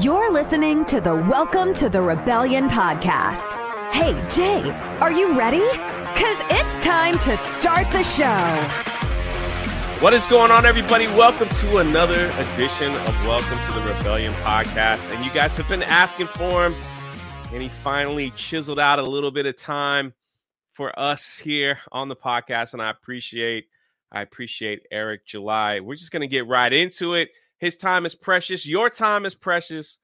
You're listening to the Welcome to the Rebellion podcast. Hey, Jay, are you ready? Because it's time to start the show. What is going on, everybody? Welcome to another edition of Welcome to the Rebellion podcast. And you guys have been asking for him, and he finally chiseled out a little bit of time for us here on the podcast. And I appreciate, I appreciate Eric July. We're just going to get right into it. His time is precious. Your time is precious.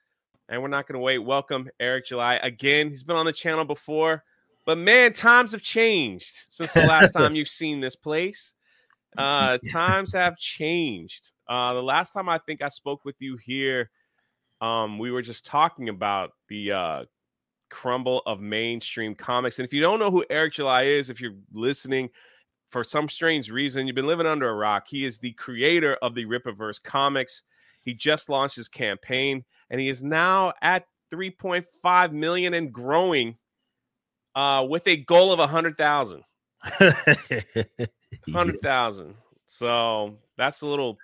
And we're not going to wait. Welcome, Eric July. Again, he's been on the channel before. But man, times have changed since the last time you've seen this place. Uh, times have changed. Uh, the last time I think I spoke with you here, um, we were just talking about the uh, crumble of mainstream comics. And if you don't know who Eric July is, if you're listening for some strange reason, you've been living under a rock. He is the creator of the Rippaverse comics. He just launched his campaign, and he is now at 3.5 million and growing, uh, with a goal of 100,000. 100,000. So that's a little.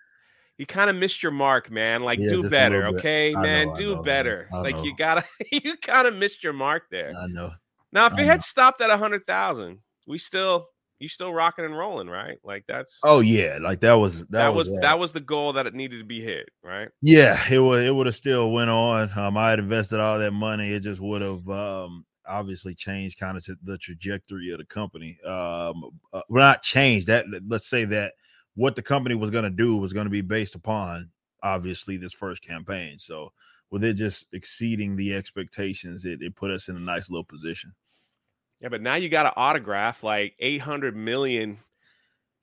You kind of missed your mark, man. Like, Yeah, do better, okay, I man. know, do know, better. I Like, know. you gotta, you kind of missed your mark there. I know. Now, if I it had stopped at 100,000, we still, you still rocking and rolling, right? Like, that's Oh yeah, like that was that, that, was uh, that was the goal that it needed to be hit, right? Yeah, it would it would have still went on. Um, I had invested all that money. It just would have um obviously changed kind of the trajectory of the company. Um, uh, well, not changed that. Let's say that what the company was going to do was going to be based upon obviously this first campaign. So with it just exceeding the expectations, it, it put us in a nice little position. Yeah, but now you got to autograph like 800 million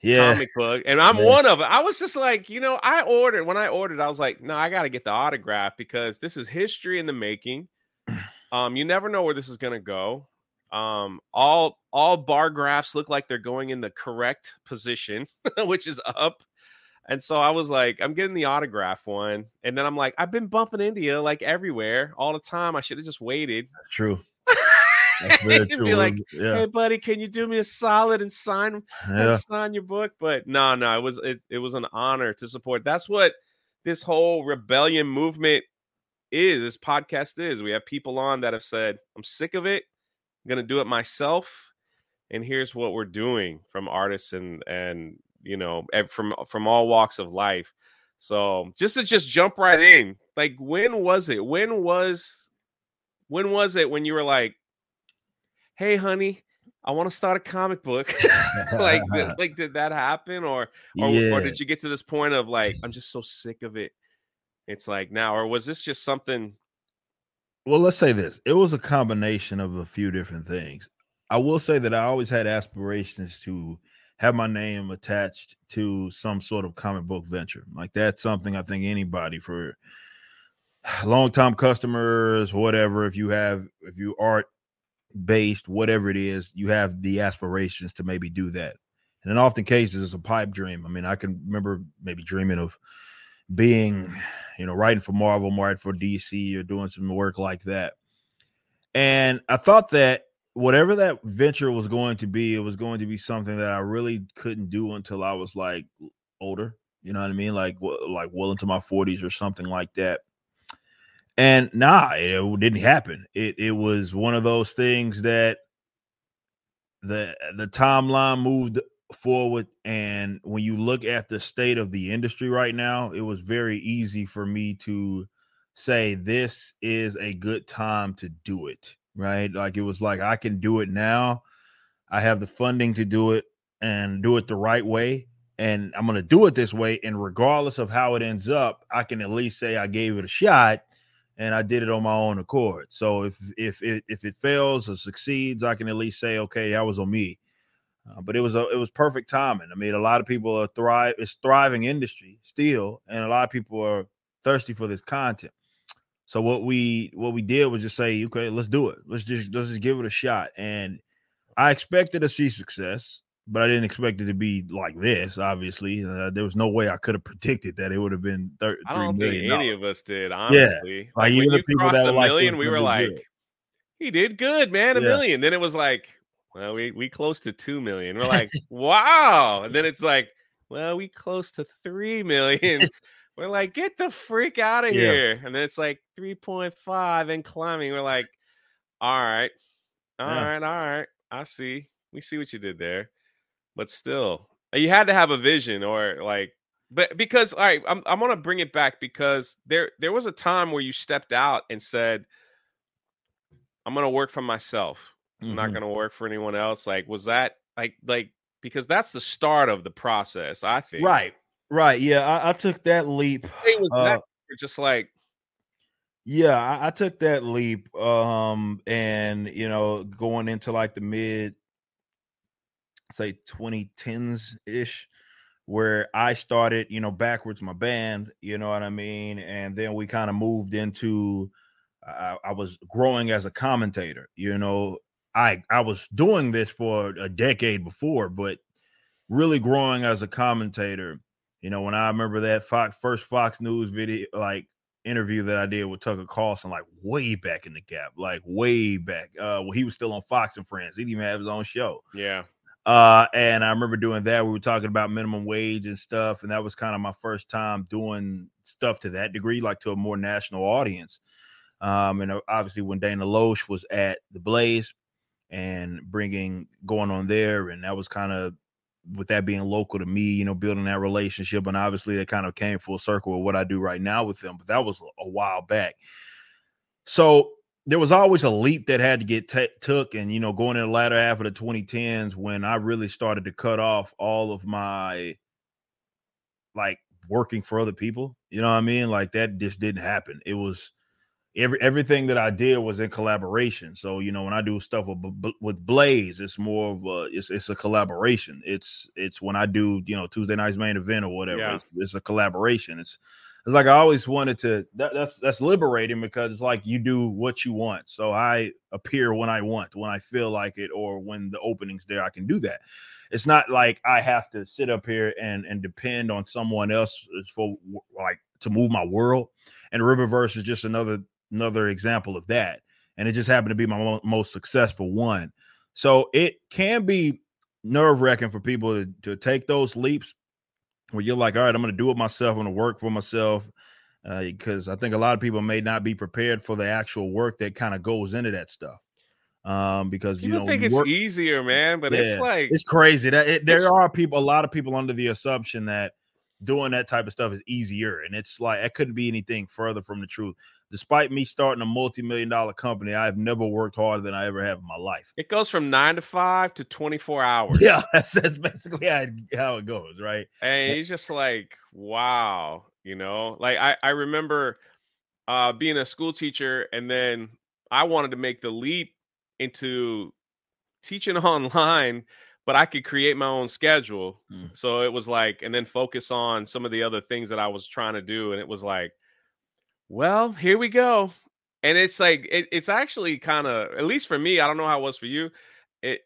Yeah, comic book, and I'm Yeah. one of them. I was just like, you know, I ordered when I ordered, I was like, no, I got to get the autograph because this is history in the making. Um, you never know where this is gonna go. Um, all all bar graphs look like they're going in the correct position, which is up. And so I was like, I'm getting the autograph one, and then I'm like, I've been bumping India like everywhere all the time. I should have just waited. true. That's very and true. be like, yeah, hey buddy, can you do me a solid and sign yeah. and sign your book? But no, no, it was it, it was an honor to support. That's what this whole rebellion movement is. This podcast is. We have people on that have said, I'm sick of it. I'm gonna do it myself. And here's what we're doing from artists and and you know from from all walks of life. So just to just jump right in, like when was it? When was when was it when you were like, hey honey, I want to start a comic book? like did, like did that happen or or, yeah. or did you get to this point of like i'm just so sick of it it's like now or was this just something well let's say this it was a combination of a few different things i will say that i always had aspirations to have my name attached to some sort of comic book venture like that's something i think anybody for long time customers whatever if you have if you art based whatever it is you have the aspirations to maybe do that. And in often cases it's a pipe dream. I mean i can remember maybe dreaming of being you know writing for marvel writing for dc or doing some work like that. And i thought that whatever that venture was going to be it was going to be something that i really couldn't do until i was like older you know what i mean? Like like well into my 40s or something like that and nah it didn't happen. It it was one of those things that the the timeline moved forward and when you look at the state of the industry right now it was very easy for me to say this is a good time to do it right? Like it was like i can do it now. I have the funding to do it and do it the right way and i'm going to do it this way and regardless of how it ends up i can at least say i gave it a shot and i did it on my own accord so if if it if it fails or succeeds i can at least say okay that was on me uh, but it was a, it was perfect timing. I mean, a lot of people are thrive. It's thriving industry still, and a lot of people are thirsty for this content. So what we what we did was just say, okay, let's do it. Let's just let's just give it a shot. And I expected to see success, but I didn't expect it to be like this. Obviously, uh, there was no way I could have predicted that it would have been thir- i don't think million any of us did honestly Like, like, even the people crossed that a were like, million we were like good." he did good man a Yeah. million then it was like well we we close to two million we're like wow and then it's like well we close to three million We're like, get the freak out of Yeah. here. And then it's like 3.5 and climbing. We're like, all right, all Yeah. right, all right. I see. We see what you did there. But still, you had to have a vision or like, but because all right, I'm I'm gonna bring it back because there there was a time where you stepped out and said, I'm gonna work for myself. I'm not Mhm. gonna work for anyone else. Like, was that like like because that's the start of the process, I think. Right, right. Yeah, I, I took that leap. It was Uh, that just like Yeah, I, I took that leap. Um, and you know, going into like the mid, say 2010s ish, where I started, you know, backwards my band, you know what I mean? And then we kind of moved into I, I was growing as a commentator, you know. I I was doing this for a decade before, but really growing as a commentator, you know, when I remember that Fox first Fox News video, like interview that I did with Tucker Carlson, like way back in the gap, like way back. Uh, well, he was still on Fox and Friends. He didn't even have his own show. yeah. Uh, and I remember doing that. We were talking about minimum wage and stuff, and that was kind of my first time doing stuff to that degree, like to a more national audience. Um, and uh, obviously when Dana Loesch was at the Blaze and bringing going on there, and that was kind of with that being local to me, you know, building that relationship, and obviously that kind of came full circle with what I do right now with them. But that was a while back. So there was always a leap that had to get ta took, and you know, going in the latter half of the 2010s when I really started to cut off all of my like working for other people. You know what I mean? Like that just didn't happen. It was every everything that I did was in collaboration. So you know, when I do stuff with with Blaze, it's more of a it's it's a collaboration. It's it's when I do you know Tuesday night's main event or whatever. Yeah. It's, it's a collaboration. It's it's like I always wanted to. That, that's that's liberating because it's like you do what you want. So I appear when I want, when I feel like it, or when the opening's there, I can do that. It's not like I have to sit up here and and depend on someone else for like to move my world. And Rippaverse is just another another example of that. And it just happened to be my mo- most successful one. So it can be nerve wracking for people to, to take those leaps where you're like, all right, I'm going to do it myself. I'm going to work for myself. Because I think a lot of people may not be prepared for the actual work that kind of goes into that stuff. Um, because People you know, think it's work- easier, man, but it's like it's crazy that it, it's- there are people, a lot of people under the assumption that doing that type of stuff is easier, and it's like it couldn't be anything further from the truth. Despite me starting a multi-million dollar company, I've never worked harder than I ever have in my life. it goes from nine to five to 24 hours. Yeah, that's, that's basically how it, how it goes, right? And he's just like, wow, you know, like I, I remember uh, being a school teacher and then I wanted to make the leap into teaching online, but I could create my own schedule. Mm. So it was like, and then focus on some of the other things that I was trying to do. And it was like, well, here we go. And it's like, it, it's actually kind of, at least for me, I don't know how it was for you. It,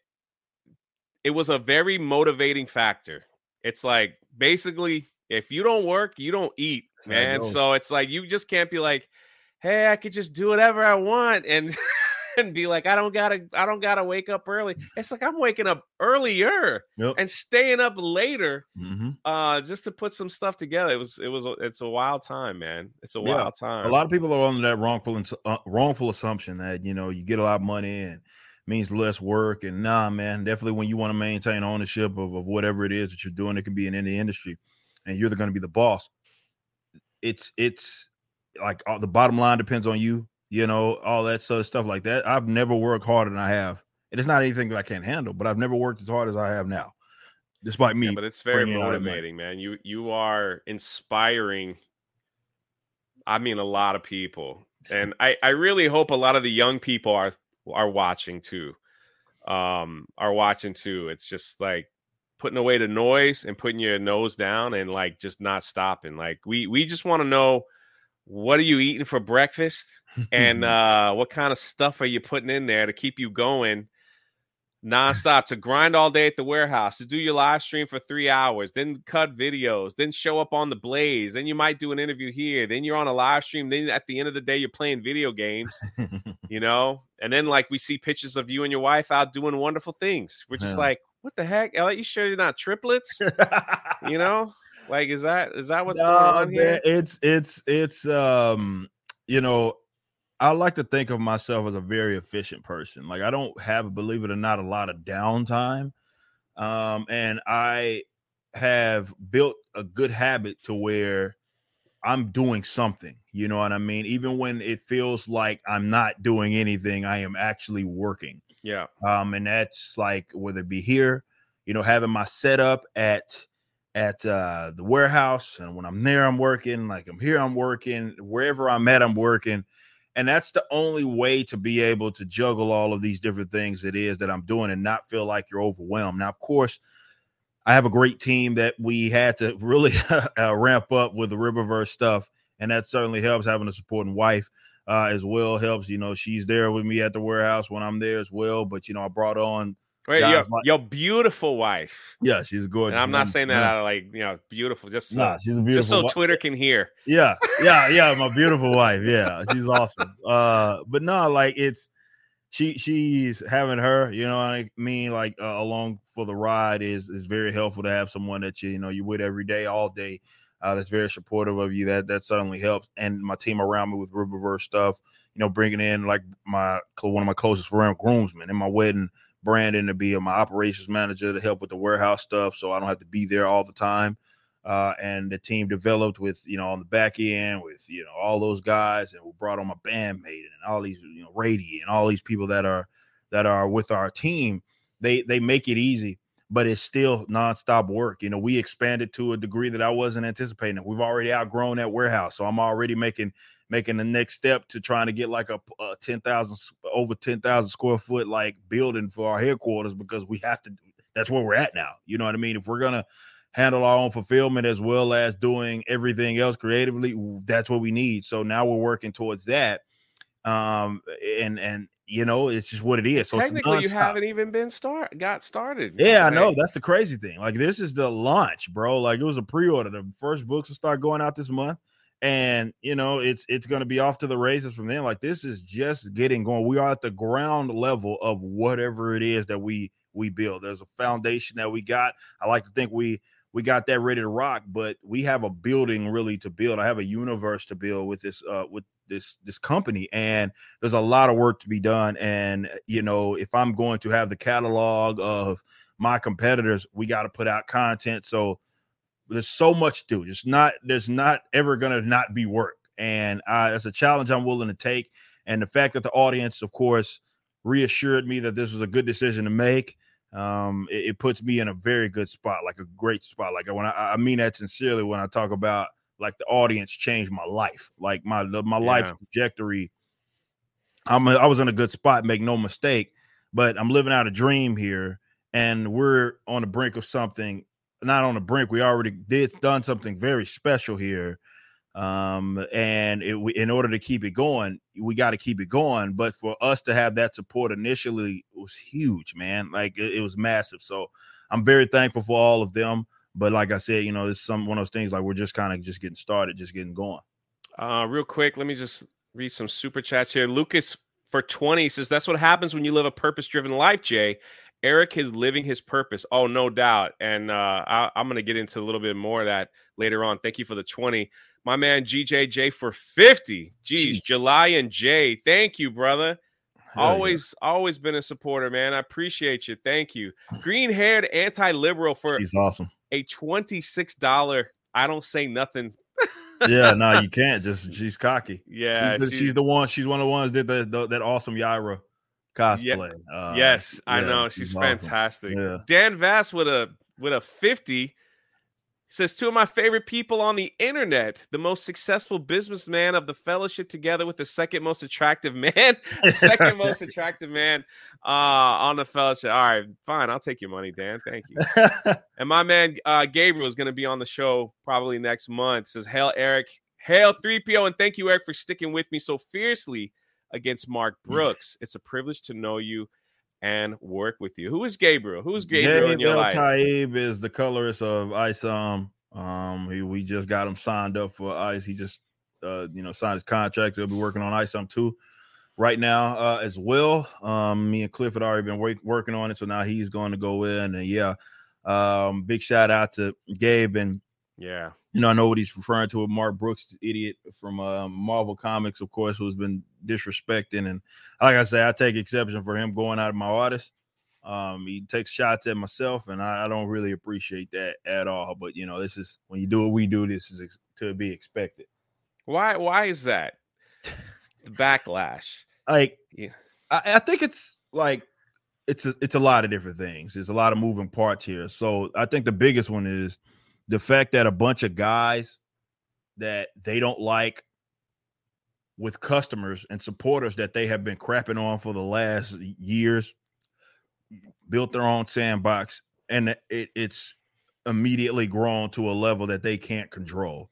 it was a very motivating factor. It's like basically if you don't work, you don't eat, That's how it man. So it's like you just can't be like, hey, I could just do whatever I want and and be like, I don't gotta, I don't gotta wake up early. It's like I'm waking up earlier Yep. and staying up later hmm uh just to put some stuff together. It was it was a- it's a wild time, man. It's a Yeah. wild time. A lot of people are under that wrongful uh, wrongful assumption that you know you get a lot of money and means less work. And nah, man, definitely when you want to maintain ownership of, of whatever it is that you're doing, it can be in any industry, and you're going to be the boss. It's it's like all, the bottom line depends on you. You know all that sort of stuff like that. I've never worked harder than I have. And it's not anything that I can't handle, but I've never worked as hard as I have now, despite me. Yeah, but it's very bringing in all that money. motivating, man. You you are inspiring. I mean, a lot of people, and I I really hope a lot of the young people are are watching too. Um, are watching too. It's just like putting away the noise and putting your nose down and like just not stopping. Like we we just want to know what are you eating for breakfast? And uh what kind of stuff are you putting in there to keep you going nonstop to grind all day at the warehouse to do your live stream for three hours then cut videos then show up on the blaze then you might do an interview here then you're on a live stream then at the end of the day you're playing video games you know? And then like we see pictures of you and your wife out doing wonderful things. We're just Yeah. like what the heck? Elliot, you sure you're not triplets? You know Like, is that is that what's going on here? It's it's it's um you know I like to think of myself as a very efficient person. Like I don't have, believe it or not, a lot of downtime. Um, and I have built a good habit to where I'm doing something. You know what I mean? Even when it feels like I'm not doing anything, I am actually working. Yeah. Um, and that's like whether it be here, you know, having my setup at at uh the warehouse, and when I'm there, I'm working. Like I'm here, I'm working. Wherever I'm at, I'm working. And that's the only way to be able to juggle all of these different things it is that I'm doing and not feel like you're overwhelmed. Now, of course, I have a great team that we had to really uh, ramp up with the Rippaverse stuff, and that certainly helps. Having a supporting wife uh, as well helps. You know, she's there with me at the warehouse when I'm there as well. But you know, I brought on Wait, your, like- your beautiful wife. yeah, she's gorgeous. And I'm not saying that Yeah. out of like, you know, beautiful. Just so, Nah, she's a just so wi- Twitter can hear. yeah, yeah, yeah. My beautiful wife. Yeah, she's awesome. Uh, but no, like it's she she's having her. You know what I mean? Like uh, along for the ride is is very helpful to have someone that you you know you with every day, all day. Uh, that's very supportive of you. That that certainly helps. And my team around me with Rippaverse stuff. You know, bringing in like my one of my closest friend groomsmen in my wedding. Brandon to be my operations manager to help with the warehouse stuff, so I don't have to be there all the time uh, and the team developed with you know on the back end with you know all those guys, and we brought on my bandmate and all these you know Rady and all these people that are that are with our team. They they make it easy, but it's still nonstop work. You know, we expanded to a degree that I wasn't anticipating. We've already outgrown that warehouse, so I'm already making making the next step to trying to get like a, a 10,000 over 10,000 square foot like building for our headquarters because we have to that's where we're at now. You know what I mean? If we're going to handle our own fulfillment as well as doing everything else creatively that's what we need so now we're working towards that um and and you know it's just what it is so Technically, you haven't even been start got started. yeah i know that's the crazy thing like this is the launch bro like it was a pre-order the first books will start going out this month and you know it's it's going to be off to the races from then like this is just getting going we are at the ground level of whatever it is that we we build there's a foundation that we got i like to think we we got that ready to rock but we have a building really to build i have a universe to build with this uh with this this company and there's a lot of work to be done and you know if i'm going to have the catalog of my competitors we got to put out content so there's so much to it. It's not there's not ever gonna not be work. And it's a challenge I'm willing to take. And the fact that the audience, of course, reassured me that this was a good decision to make. Um, it, it puts me in a very good spot, like a great spot. Like when I, I mean that sincerely when I talk about like the audience changed my life, like my my life Yeah. trajectory. I'm a, I was in a good spot, make no mistake, but I'm living out a dream here, and we're on the brink of something not on the brink. We already did done something very special here, um, and it, we, in order to keep it going, we got to keep it going. But for us to have that support initially was huge, man. Like it, it was massive. So I'm very thankful for all of them. But like I said, you know, it's some one of those things like we're just kind of just getting started, just getting going. Uh, real quick, let me just read some super chats here. Lucas for 20 says, That's what happens when you live a purpose driven life, Jay. Eric is living his purpose. Oh, no doubt. And uh, I, I'm going to get into a little bit more of that later on. Thank you for the 20. My man GJJ for 50. Geez, Jeez. July and Jay. Thank you, brother. Hell yeah. always, always been a supporter, man. I appreciate you. Thank you. Green haired anti liberal for he's awesome. a $26. I don't say nothing. Yeah, no, you can't. Just she's cocky. Yeah. she's, the, she's the one. She's one of the ones that did the, the, that awesome Yaira cosplay. Uh, yes, I know she's awesome. fantastic. Yeah. Dan Vass with a with a 50 says two of my favorite people on the internet, the most successful businessman of the fellowship together with the second most attractive man, second most attractive man uh on the fellowship. All right, fine, I'll take your money, Dan. Thank you. And my man uh Gabriel is going to be on the show probably next month. Says, "Hail Eric, hail 3PO and thank you Eric for sticking with me so fiercely against Mark Mm. Brooks. It's a privilege to know you and work with you. Who is Gabriel? Who is Gabriel in Gabe your life? Gabe is the colorist of ISOM. Um, he, we just got him signed up for ICE. He just, uh, you know, signed his contract. He'll be working on ISOM too right now uh, as well. Um, me and Cliff had already been wait, working on it, so now he's going to go in. And yeah, um, big shout out to Gabe and Yeah. You know, I know what he's referring to with Mark Brooks, idiot from uh, Marvel Comics, of course, who's been disrespecting. And like I say, I take exception for him going out of my artist. Um, he takes shots at myself, and I, I, don't really appreciate that at all. But you know, this is when you do what we do, this is ex- to be expected. Why? Why is that? Backlash. Like, yeah. I, I think it's like it's a, it's a lot of different things. There's a lot of moving parts here. So I think the biggest one is the fact that a bunch of guys that they don't like with customers and supporters that they have been crapping on for the last years built their own sandbox and it, it's immediately grown to a level that they can't control.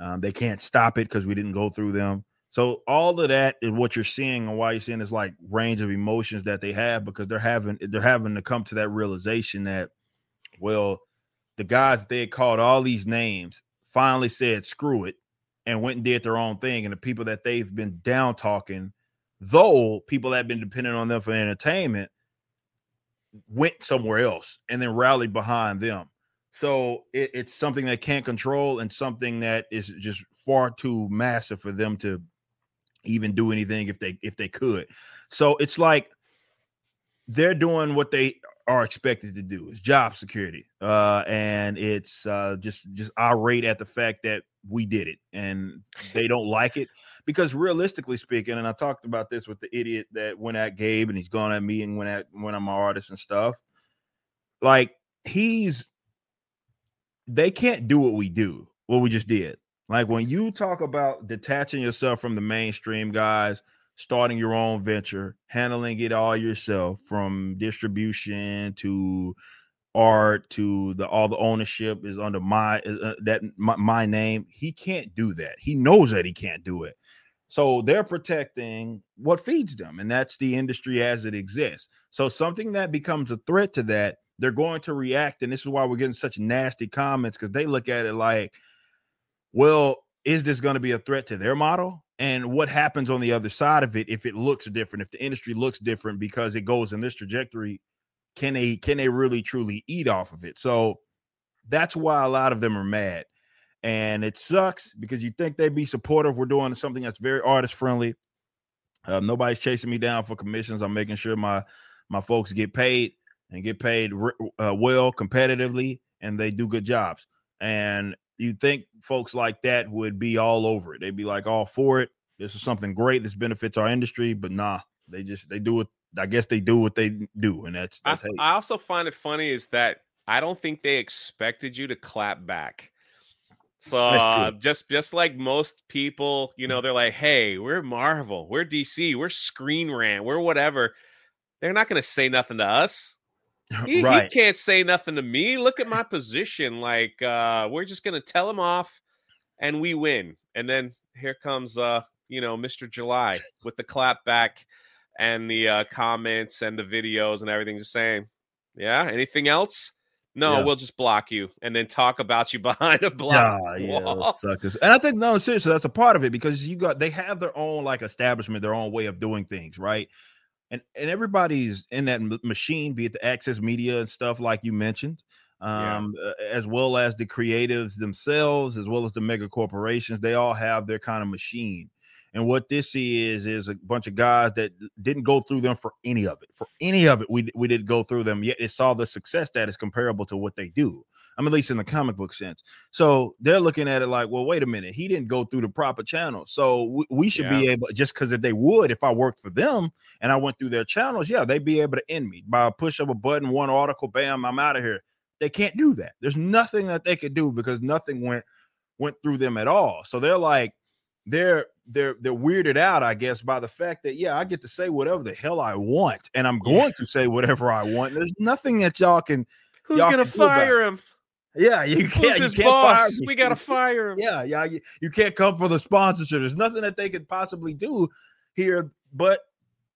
Um, they can't stop it because we didn't go through them. So all of that is what you're seeing and why you're seeing this like range of emotions that they have because they're having they're having to come to that realization that well the guys that they had called all these names finally said screw it and went and did their own thing. And the people that they've been down talking, though people that have been dependent on them for entertainment, went somewhere else and then rallied behind them. So it, it's something they can't control and something that is just far too massive for them to even do anything if they if they could. So it's like they're doing what they are expected to do is job security uh and it's uh just just irate at the fact that we did it and they don't like it because realistically speaking and i talked about this with the idiot that went at gabe and he's gone at me and went at when i'm an artist and stuff like he's they can't do what we do what we just did. Like when you talk about detaching yourself from the mainstream guys starting your own venture, handling it all yourself from distribution to art to the all the ownership is under my uh, that my, my name. He can't do that. He knows that he can't do it. So they're protecting what feeds them, and that's the industry as it exists. So something that becomes a threat to that, they're going to react, and this is why we're getting such nasty comments because they look at it like, well, is this going to be a threat to their model? And what happens on the other side of it if it looks different if the industry looks different because it goes in this trajectory can they can they really truly eat off of it? So that's why a lot of them are mad. And it sucks because you think they'd be supportive we're doing something that's very artist friendly uh, nobody's chasing me down for commissions i'm making sure my my folks get paid and get paid uh, well competitively and they do good jobs. And you'd think folks like that would be all over it. They'd be like all for it. This is something great. This benefits our industry, but nah, they just they do it. I guess they do what they do, and that's. that's I, I also find it funny is that I don't think they expected you to clap back. So uh, just just like most people, you know, they're like, "Hey, we're Marvel, we're DC, we're Screen Rant, we're whatever." They're not going to say nothing to us. He, right. he, can't say nothing to me. Look at my position. Like uh, we're just gonna tell him off, and we win. And then here comes uh, you know, Mr. July with the clap back and the uh, comments and the videos and everything. Just saying, yeah. Anything else? No, yeah. we'll just block you and then talk about you behind a block. Yeah, wall. yeah, and I think no, seriously, that's a part of it because you got they have their own like establishment, their own way of doing things, right? And and everybody's in that machine, be it the access media and stuff like you mentioned, um, yeah. as well as the creatives themselves, as well as the mega corporations. They all have their kind of machine. And what this is is a bunch of guys that didn't go through them for any of it. For any of it, we we did go through them. Yet it saw the success that is comparable to what they do. I'm at least in the comic book sense. So they're looking at it like, well, wait a minute, he didn't go through the proper channel. So we, we should yeah. be able, just because if they would, if I worked for them and I went through their channels, yeah, they'd be able to end me by a push of a button, one article, bam, I'm out of here. They can't do that. There's nothing that they could do because nothing went went through them at all. So they're like, they're they're they're weirded out, I guess, by the fact that yeah, I get to say whatever the hell I want, and I'm going yeah. to say whatever I want. There's nothing that y'all can. Who's y'all gonna fire him? Yeah, you can't. Who's you can't boss? We gotta fire him. Yeah, yeah. You, you can't come for the sponsorship. There's nothing that they could possibly do here, but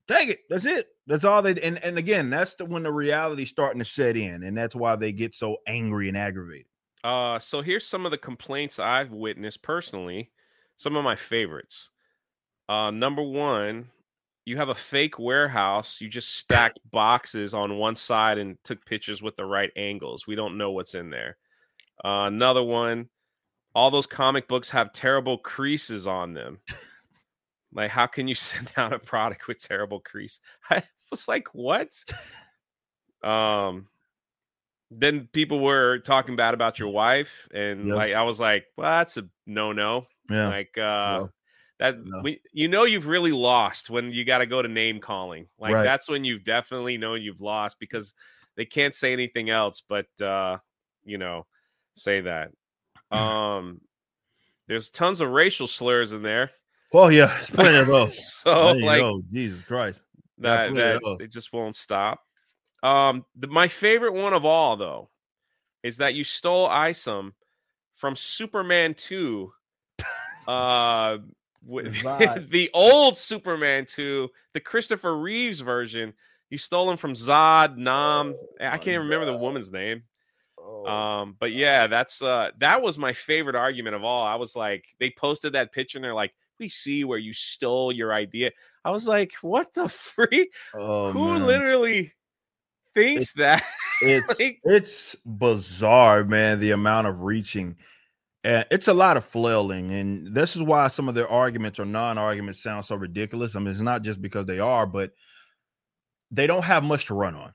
take it. That's it. That's all they. And and again, that's the when the reality's starting to set in, and that's why they get so angry and aggravated. Uh, so here's some of the complaints I've witnessed personally. Some of my favorites. Uh, number one, you have a fake warehouse. You just stacked boxes on one side and took pictures with the right angles. We don't know what's in there. Uh, another one, all those comic books have terrible creases on them. like, how can you send out a product with terrible crease? I was like, what? Um, then people were talking bad about your wife, and Yep. like I was like, well, that's a no no. Yeah. Like uh No. that No. we, you know you've really lost when you got to go to name calling. Like Right. that's when you've definitely known you've lost because they can't say anything else but uh you know say that. Um there's tons of racial slurs in there. Well, yeah, there's plenty of those. So you like go. Jesus Christ. that that it just won't stop. Um, the, my favorite one of all though is that you stole Isom from Superman two. Uh, with the old Superman two, the Christopher Reeves version. You stole him from Zod Nam. I can't even remember the woman's name. Oh, Um, but yeah, that's uh that was my favorite argument of all. I was like, they posted that picture and they're like, we see where you stole your idea. I was like, what the freak? oh, Who man. literally thinks that? it's like- it's bizarre, man. The amount of reaching, and it's a lot of flailing, and this is why some of their arguments or non-arguments sound so ridiculous. I mean, it's not just because they are, but they don't have much to run on.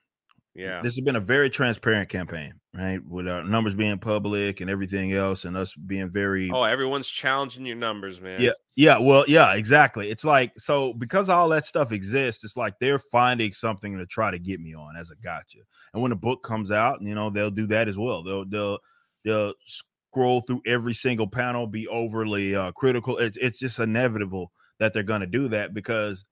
Yeah. This has been a very transparent campaign, right? With our numbers being public and everything else, and us being very Oh, everyone's challenging your numbers, man. yeah, yeah, well, yeah, exactly. It's like so because all that stuff exists, it's like they're finding something to try to get me on as a gotcha. And when the book comes out, you know, they'll do that as well. They'll they'll they'll scroll through every single panel, be overly uh, critical. It's it's just inevitable that they're going to do that because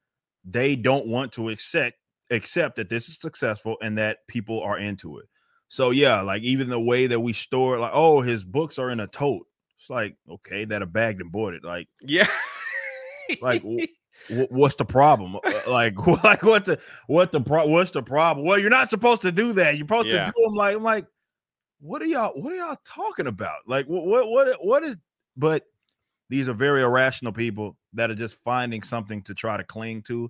they don't want to accept accept that this is successful and that people are into it. So yeah, like even the way that we store, like, oh, his books are in a tote. It's like okay, that are bagged and boarded. Like Yeah. like w- w- what's the problem Uh, like like what the what the pro- what's the problem well you're not supposed to do that you're supposed Yeah. to do them like I'm like what are y'all what are y'all talking about like what what what, what is but these are very irrational people that are just finding something to try to cling to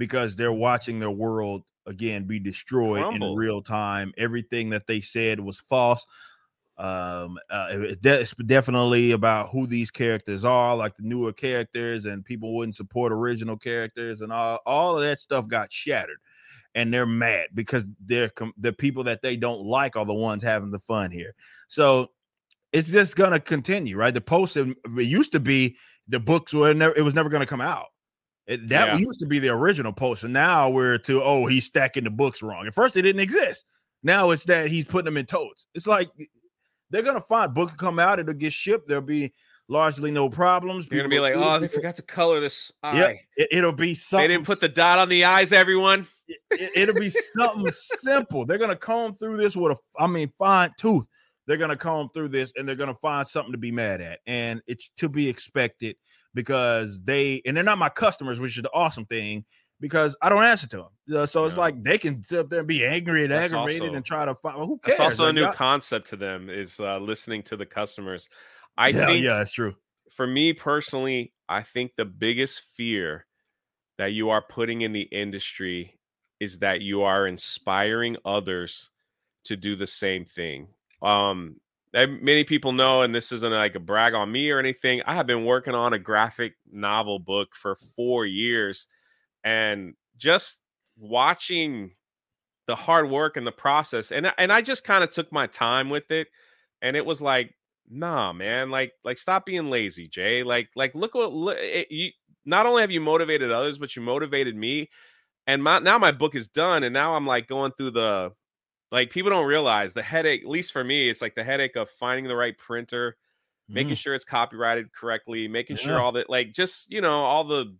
because they're watching their world again be destroyed Crumble. in real time. Everything that they said was false. Um uh, it's definitely about who these characters are like the newer characters and people wouldn't support original characters and all all of that stuff got shattered. And they're mad because they're the people that they don't like are the ones having the fun here. So it's just gonna continue right? The post it used to be the books were never it was never gonna come out it, that Yeah. used to be the original post and now we're to oh he's stacking the books wrong at first they didn't exist now it's that he's putting them in totes it's like they're gonna find book come out it'll get shipped there'll be largely no problems You're gonna be like, oh, they forgot to color this eye. Yep, it, it'll be something They didn't put the dot on the eyes, everyone. it, it'll be something simple. They're gonna comb through this with a, I mean, fine tooth. They're gonna comb through this and they're gonna find something to be mad at, and it's to be expected because they and they're not my customers, which is the awesome thing because I don't answer to them. Uh, so it's like they can sit up there and be angry and That's aggravated also- and try to find. Well, who cares? That's also a new concept to them is uh, listening to the customers. I yeah, think yeah, that's true. for me personally, I think the biggest fear that you are putting in the industry is that you are inspiring others to do the same thing. Um, many people know, and this isn't like a brag on me or anything. I have been working on a graphic novel book for four years, and just watching the hard work and the process, and and I just kind of took my time with it, and it was like nah man like like stop being lazy jay like like look what look, it, you not only have you motivated others but you motivated me and my now my book is done and now i'm like going through the like people don't realize the headache at least for me it's like the headache of finding the right printer making Mhm. sure it's copyrighted correctly making sure all that like just you know all the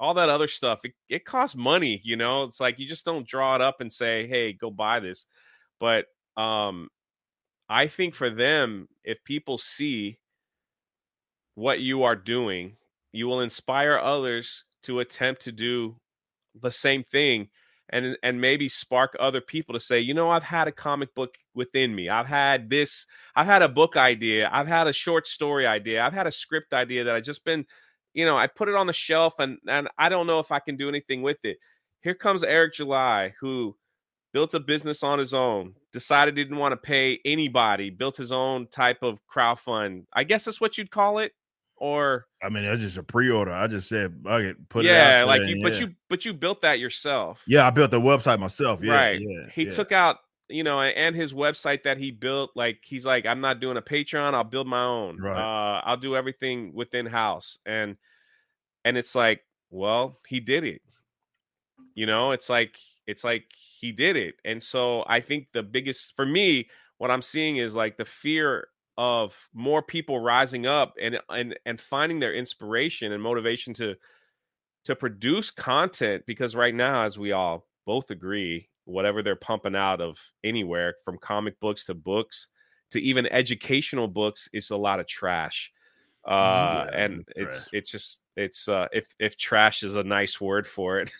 all that other stuff it, it costs money you know? It's like you just don't draw it up and say hey go buy this. But um i think for them if people see what you are doing you will inspire others to attempt to do the same thing and and maybe spark other people to say you know i've had a comic book within me i've had this i've had a book idea i've had a short story idea i've had a script idea that i just been you know i put it on the shelf and and i don't know if i can do anything with it here comes eric july who built a business on his own, decided he didn't want to pay anybody, built his own type of crowdfund. I guess that's what you'd call it. Or I mean, that's just a pre-order. I just said, "Bucket, put yeah, it." out like you, but yeah. you, but you built that yourself, Yeah, I built the website myself. Yeah, right? Yeah, he yeah. took out, you know, and his website that he built. Like he's like, I'm not doing a Patreon. I'll build my own. Right. Uh, I'll do everything within house, and and it's like, well, he did it. You know, it's like it's like he did it, and so I think the biggest for me, what I'm seeing is like the fear of more people rising up and and and finding their inspiration and motivation to to produce content because right now as we all both agree whatever they're pumping out of anywhere from comic books to books to even educational books is a lot of trash uh Yeah, and it's it's it's just it's uh if if trash is a nice word for it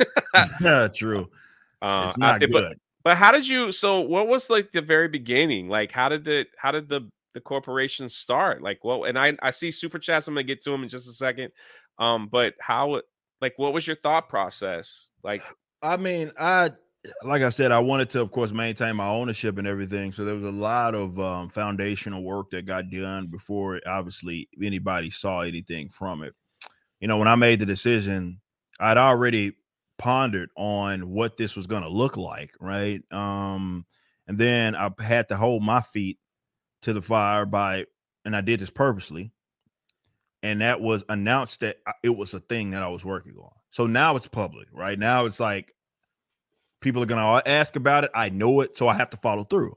yeah, true. uh It's not think- good. but but how did you so what was like the very beginning like how did it how did the the corporation start like well and i i see super chats i'm gonna get to them in just a second um but how like what was your thought process like I mean, I like I said, I wanted to, of course, maintain my ownership and everything. So there was a lot of um, foundational work that got done before, obviously, anybody saw anything from it. You know, when I made the decision, I'd already pondered on what this was going to look like, right? Um, and then I had to hold my feet to the fire by, and I did this purposely, and that was announced that it was a thing that I was working on. So now it's public, right? Now it's like people are going to ask about it. I know it, so I have to follow through.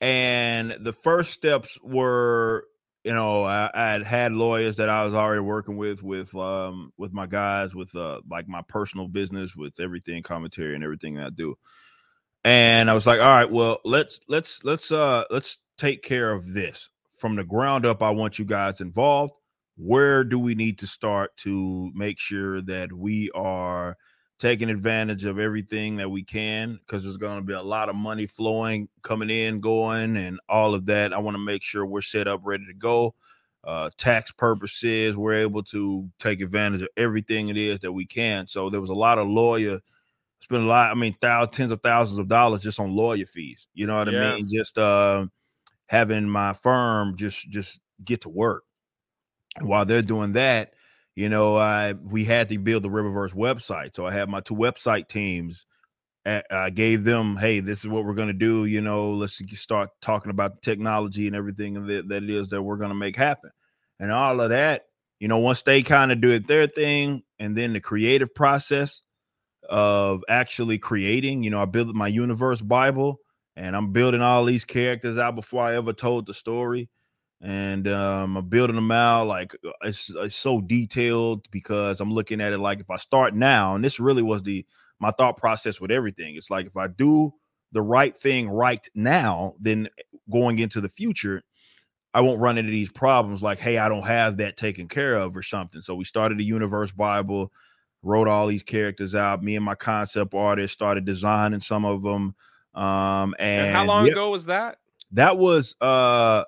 And the first steps were, you know, I, I had had lawyers that I was already working with, with um, with my guys, with uh, like my personal business, with everything commentary and everything that I do. And I was like, all right, well, let's let's let's uh let's take care of this. From the ground up. I want you guys involved. Where do we need to start to make sure that we are taking advantage of everything that we can? Because there's going to be a lot of money flowing coming in going and all of that. I want to make sure we're set up ready to go. Uh, tax purposes we're able to take advantage of everything it is that we can. So there was a lot of lawyer spent a lot i mean thousands tens of thousands of dollars just on lawyer fees you know what Yeah. i mean just uh, having my firm just just get to work and while they're doing that, you know, I we had to build the Rippaverse website. So I had my two website teams. I I gave them, hey, this is what we're going to do. You know, let's start talking about the technology and everything that, that it is that we're going to make happen. And all of that, you know, once they kind of do it their thing, and then the creative process of actually creating, you know, I built my universe Bible and I'm building all these characters out before I ever told the story and um, I'm building them out. Like uh, it's, it's so detailed because I'm looking at it like if I start now, and this really was the my thought process with everything. It's like if I do the right thing right now, then going into the future, I won't run into these problems like, hey, I don't have that taken care of or something. So we started the Universe Bible, wrote all these characters out. Me and my concept artist started designing some of them. Um, and, and how long yeah, ago was that that was uh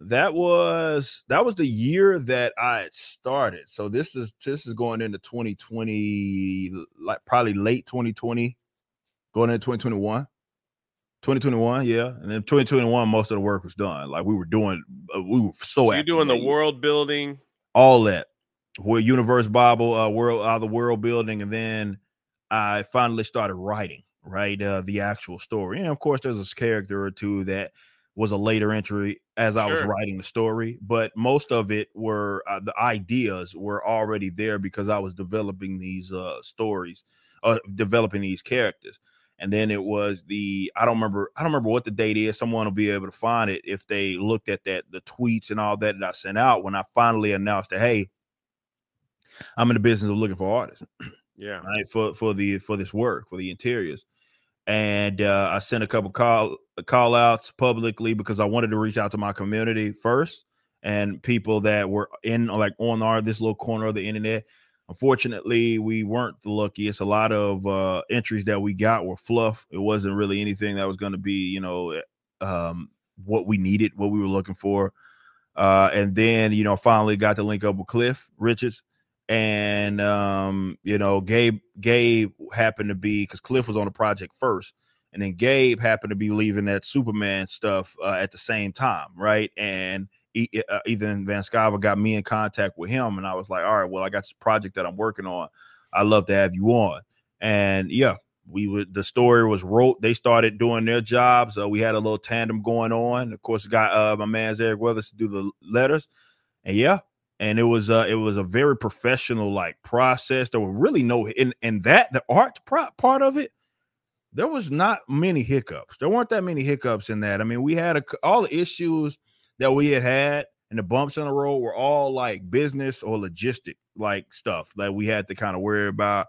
that was that was the year that I had started. So this is this is going into 2020, like probably late 2020, going into 2021. 2021, yeah, and then 2021, most of the work was done. Like we were doing, uh, we were so. So you're doing the world building all that, where Universe Bible, uh, world, uh, the world building, and then I finally started writing, right, uh, the actual story. And of course, there's this character or two that was a later entry as I was writing the story, but most of it were uh, the ideas were already there because I was developing these uh, stories, uh, developing these characters. And then it was the I don't remember I don't remember what the date is. Someone will be able to find it if they looked at that the tweets and all that that I sent out when I finally announced that hey, I'm in the business of looking for artists yeah. right for for the for this work for the interiors. And uh, i sent a couple call call outs publicly because i wanted to reach out to my community first and people that were in like on our this little corner of the internet. Unfortunately we weren't the luckiest. A lot of uh entries that we got were fluff. It wasn't really anything that was going to be you know um what we needed what we were looking for. Uh and then you know finally got to link up with cliff richards and um, you know, Gabe Gabe happened to be because Cliff was on the project first, and then Gabe happened to be leaving that Superman stuff uh, at the same time, right? And uh, Ethan Van Sciver got me in contact with him, and I was like, all right, well, I got this project that I'm working on. I'd love to have you on. And yeah, we would the story was wrote. They started doing their jobs. Uh, we had a little tandem going on. Of course, got uh, my man Eric Weathers to do the letters, and yeah, and it was uh, it was a very professional like process. There were really no in in that the art part part of it. There was not many hiccups. There weren't that many hiccups in that. I mean, we had a, all the issues that we had had and the bumps in the road were all like business or logistic like stuff that we had to kind of worry about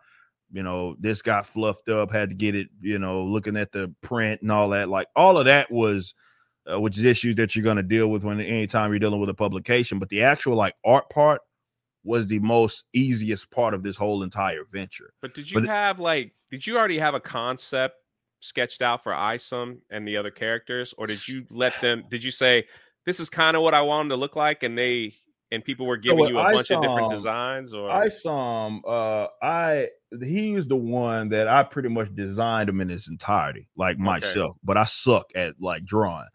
you know, this got fluffed up, had to get it, you know, looking at the print and all that. Like all of that was, uh, which is issues that you're going to deal with when anytime you're dealing with a publication. But the actual like art part was the most easiest part of this whole entire venture. But did you but, have like, did you already have a concept sketched out for Isom and the other characters, or did you let them? Did you say this is kind of what I wanted to look like, and they and people were giving so you a I bunch saw, of different designs or I saw him uh I he's the one that I pretty much designed him in his entirety like okay. myself but I suck at like drawing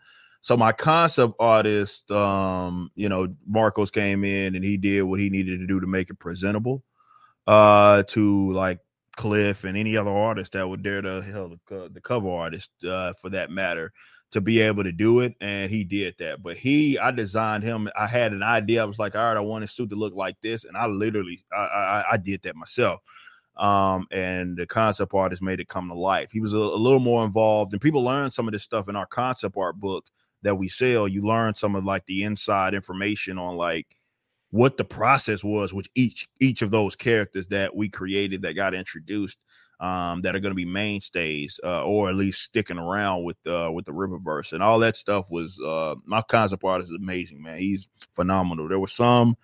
so my concept artist um you know Marcos came in and he did what he needed to do to make it presentable uh to like Cliff and any other artist that would dare to hell the, the cover artist uh for that matter to be able to do it, and he did that. But he, I designed him. I had an idea. I was like, all right, I want his suit to look like this, and I literally, I, I, I did that myself. Um, and the concept artist made it come to life. He was a, a little more involved, and people learn some of this stuff in our concept art book that we sell. You learn some of like the inside information on like what the process was with each each of those characters that we created that got introduced um, that are going to be mainstays uh, or at least sticking around with uh, with the Rippaverse and all that stuff was uh, my concept art is amazing, man. He's phenomenal. There were some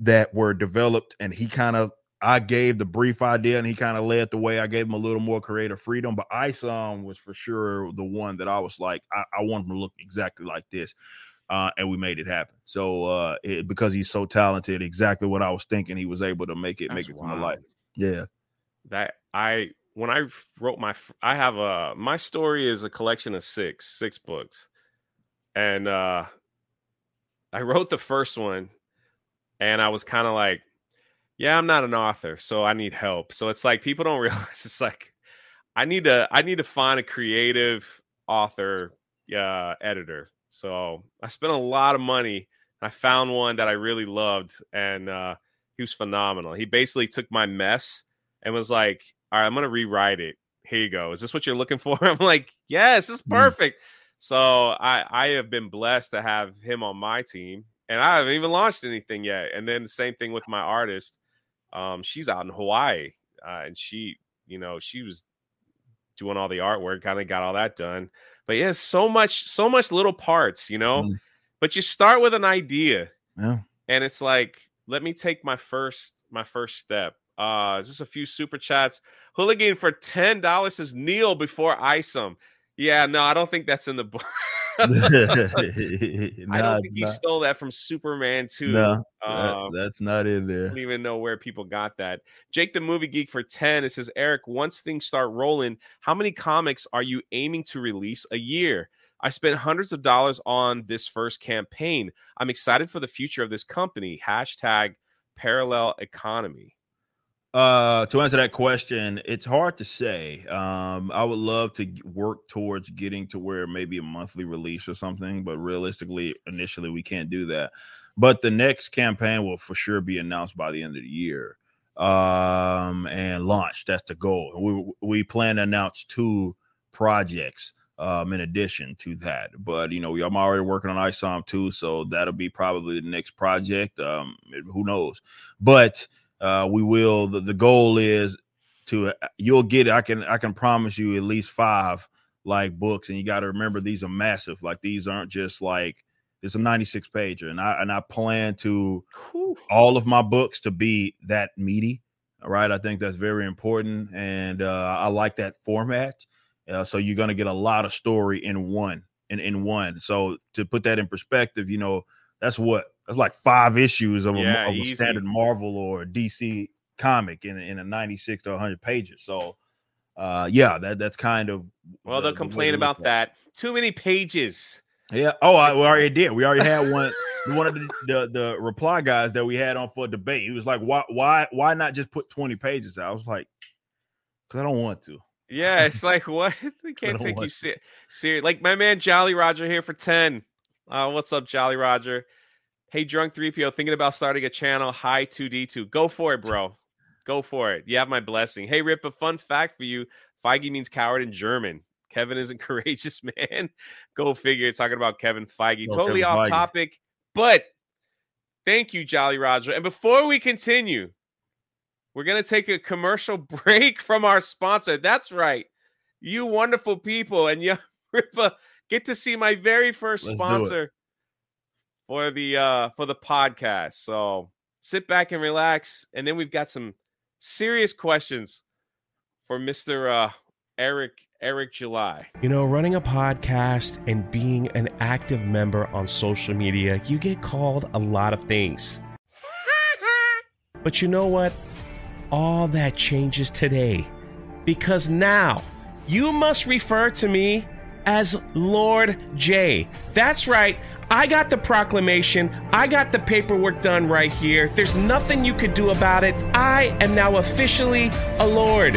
that were developed and he kind of I gave the brief idea and he kind of led the way. I gave him a little more creative freedom, but Isom was for sure the one that I was like, I, I want him to look exactly like this. Uh, and we made it happen. So uh, it, because he's so talented, exactly what I was thinking, he was able to make it That's make it come to life. Yeah that I when I wrote my I have a my story is a collection of six six books, and uh I wrote the first one, and I was kind of like, yeah, I'm not an author, so I need help. So it's like people don't realize it's like I need to I need to find a creative author uh editor. So I spent a lot of money. I found one that I really loved, and uh, he was phenomenal. He basically took my mess and was like, "All right, I'm gonna rewrite it. Here you go. Is this what you're looking for?" I'm like, "Yes, this is mm. perfect." Mm. So I I have been blessed to have him on my team, and I haven't even launched anything yet. And then the same thing with my artist. Um, she's out in Hawaii, uh, and she, you know, she was doing all the artwork, kind of got all that done. But yeah, so much, so much little parts, you know. Mm. But you start with an idea, yeah, and it's like, let me take my first my first step uh, just a few super chats. Hooligan for ten dollars says Neil before Isom. Yeah, no, I don't think that's in the book. I don't think he not. stole that from Superman too. No, um, that, that's not in there. I don't even know where people got that. Jake the movie geek for 10. It says, Eric, once things start rolling, how many comics are you aiming to release a year? I spent hundreds of dollars on this first campaign. I'm excited for the future of this company. Hashtag parallel economy. Uh, to answer that question, it's hard to say. Um, I would love to work towards getting to where maybe a monthly release or something, but realistically, initially, we can't do that. But the next campaign will for sure be announced by the end of the year um, and launch. That's the goal. We we plan to announce two projects um, in addition to that. But you know, I'm already working on Isom too, so that'll be probably the next project. Um, who knows? But uh, we will. The, the goal is to uh, you'll get. it. I can I can promise you at least five like books, and you got to remember these are massive. Like these aren't just like it's a 96 pager, and I and I plan to Whew. all of my books to be that meaty. All right, I think that's very important, and uh, I like that format. Uh, so you're going to get a lot of story in one in in one. So to put that in perspective, you know that's what that's like five issues of, yeah, a, of a, standard Marvel or DC comic in in a 96 to 100 pages. So uh, yeah, that that's kind of well, the- they'll complain about at that. Too many pages. Yeah. Oh, I, we already did. We already had one. One of the, the the reply guys that we had on for debate. He was like, "Why why why not just put twenty pages out?" I was like, "Cause I don't want to." Yeah, it's like what we can't take you want se- serious. Like my man Jolly Roger here for ten. Uh, what's up, Jolly Roger? Hey, drunk three PO, thinking about starting a channel. Hi two D two. Go for it, bro. Go for it. You have my blessing. Hey, Rip. A fun fact for you: Feige means coward in German. Kevin isn't courageous, man. Go figure. Talking about Kevin Feige. Oh, totally Kevin off Feige. topic, but thank you, Jolly Roger. And before we continue, we're going to take a commercial break from our sponsor. That's right. You wonderful people. And you, Rippa, get to see my very 1st Let's sponsor for the uh for the podcast. So sit back and relax. And then we've got some serious questions for Mr. Uh Eric Eric July. You know, running a podcast and being an active member on social media, you get called a lot of things. But you know what? All that changes today. Because now you must refer to me as Lord J. That's right. I got the proclamation. I got the paperwork done right here. There's nothing you could do about it. I am now officially a Lord.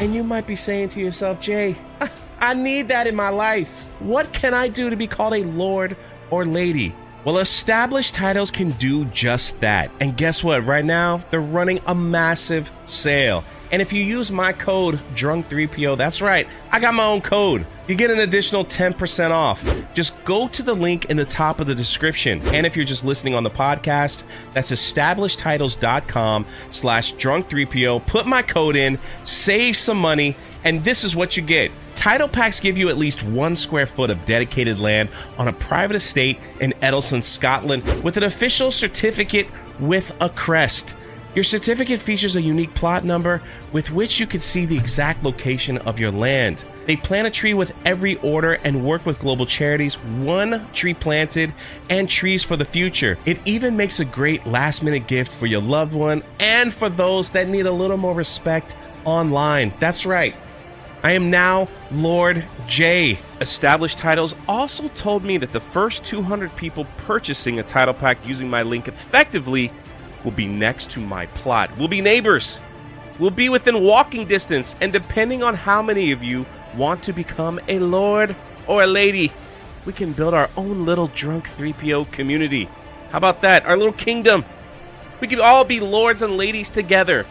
And you might be saying to yourself, Jay, I need that in my life. What can I do to be called a lord or lady? Well, established titles can do just that. And guess what? Right now, they're running a massive sale. And if you use my code DRUNK3PO, that's right, I got my own code. You get an additional 10% off. Just go to the link in the top of the description. And if you're just listening on the podcast, that's establishedtitles.com slash drunk3po. Put my code in, save some money, and this is what you get. Title packs give you at least one square foot of dedicated land on a private estate in Edelson, Scotland, with an official certificate with a crest. Your certificate features a unique plot number with which you can see the exact location of your land. They plant a tree with every order and work with global charities, one tree planted and trees for the future. It even makes a great last minute gift for your loved one and for those that need a little more respect online. That's right. I am now Lord J. Established Titles also told me that the first 200 people purchasing a title pack using my link effectively will be next to my plot. We'll be neighbors. We'll be within walking distance. And depending on how many of you want to become a lord or a lady, we can build our own little drunk 3PO community. How about that? Our little kingdom. We could all be lords and ladies together.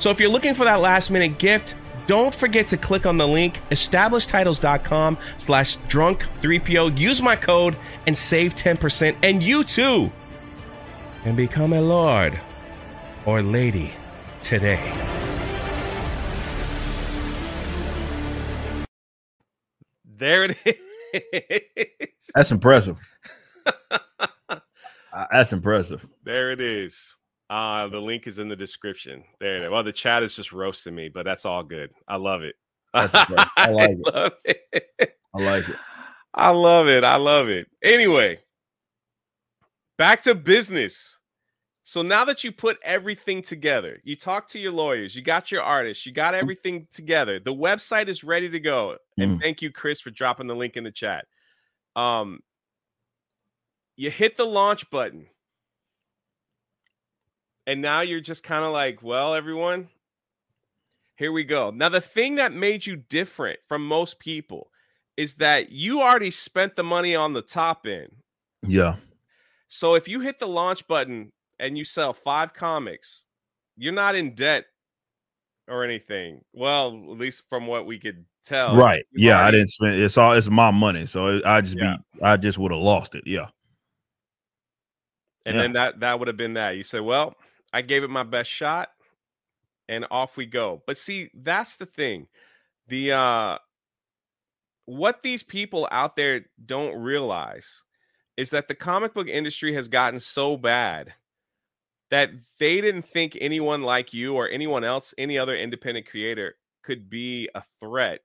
So if you're looking for that last minute gift, don't forget to click on the link establishedtitles.com slash drunk 3PO. Use my code and save 10%. And you too can become a lord or lady today. There it is. That's impressive. Uh, That's impressive. There it is. Uh, the link is in the description. There it is. Well, the chat is just roasting me, but that's all good. I love it. I like it. love it. I like it. I love it. I love it. Anyway, back to business. So now that you put everything together, you talk to your lawyers, you got your artists, you got everything together. The website is ready to go. And Mm. thank you, Chris, for dropping the link in the chat. Um, you hit the launch button. And now you're just kind of like, well, everyone, here we go. Now, the thing that made you different from most people is that you already spent the money on the top end. Yeah. So if you hit the launch button and you sell five comics, you're not in debt or anything. Well, at least from what we could tell. right. You've Yeah. I didn't spend it's all it's my money. So I just Yeah. be I just would have lost it. Yeah. And Yeah. then that that would have been that. You say, "Well, I gave it my best shot and off we go." But see, that's the thing. The uh what these people out there don't realize is that the comic book industry has gotten so bad that they didn't think anyone like you or anyone else, any other independent creator could be a threat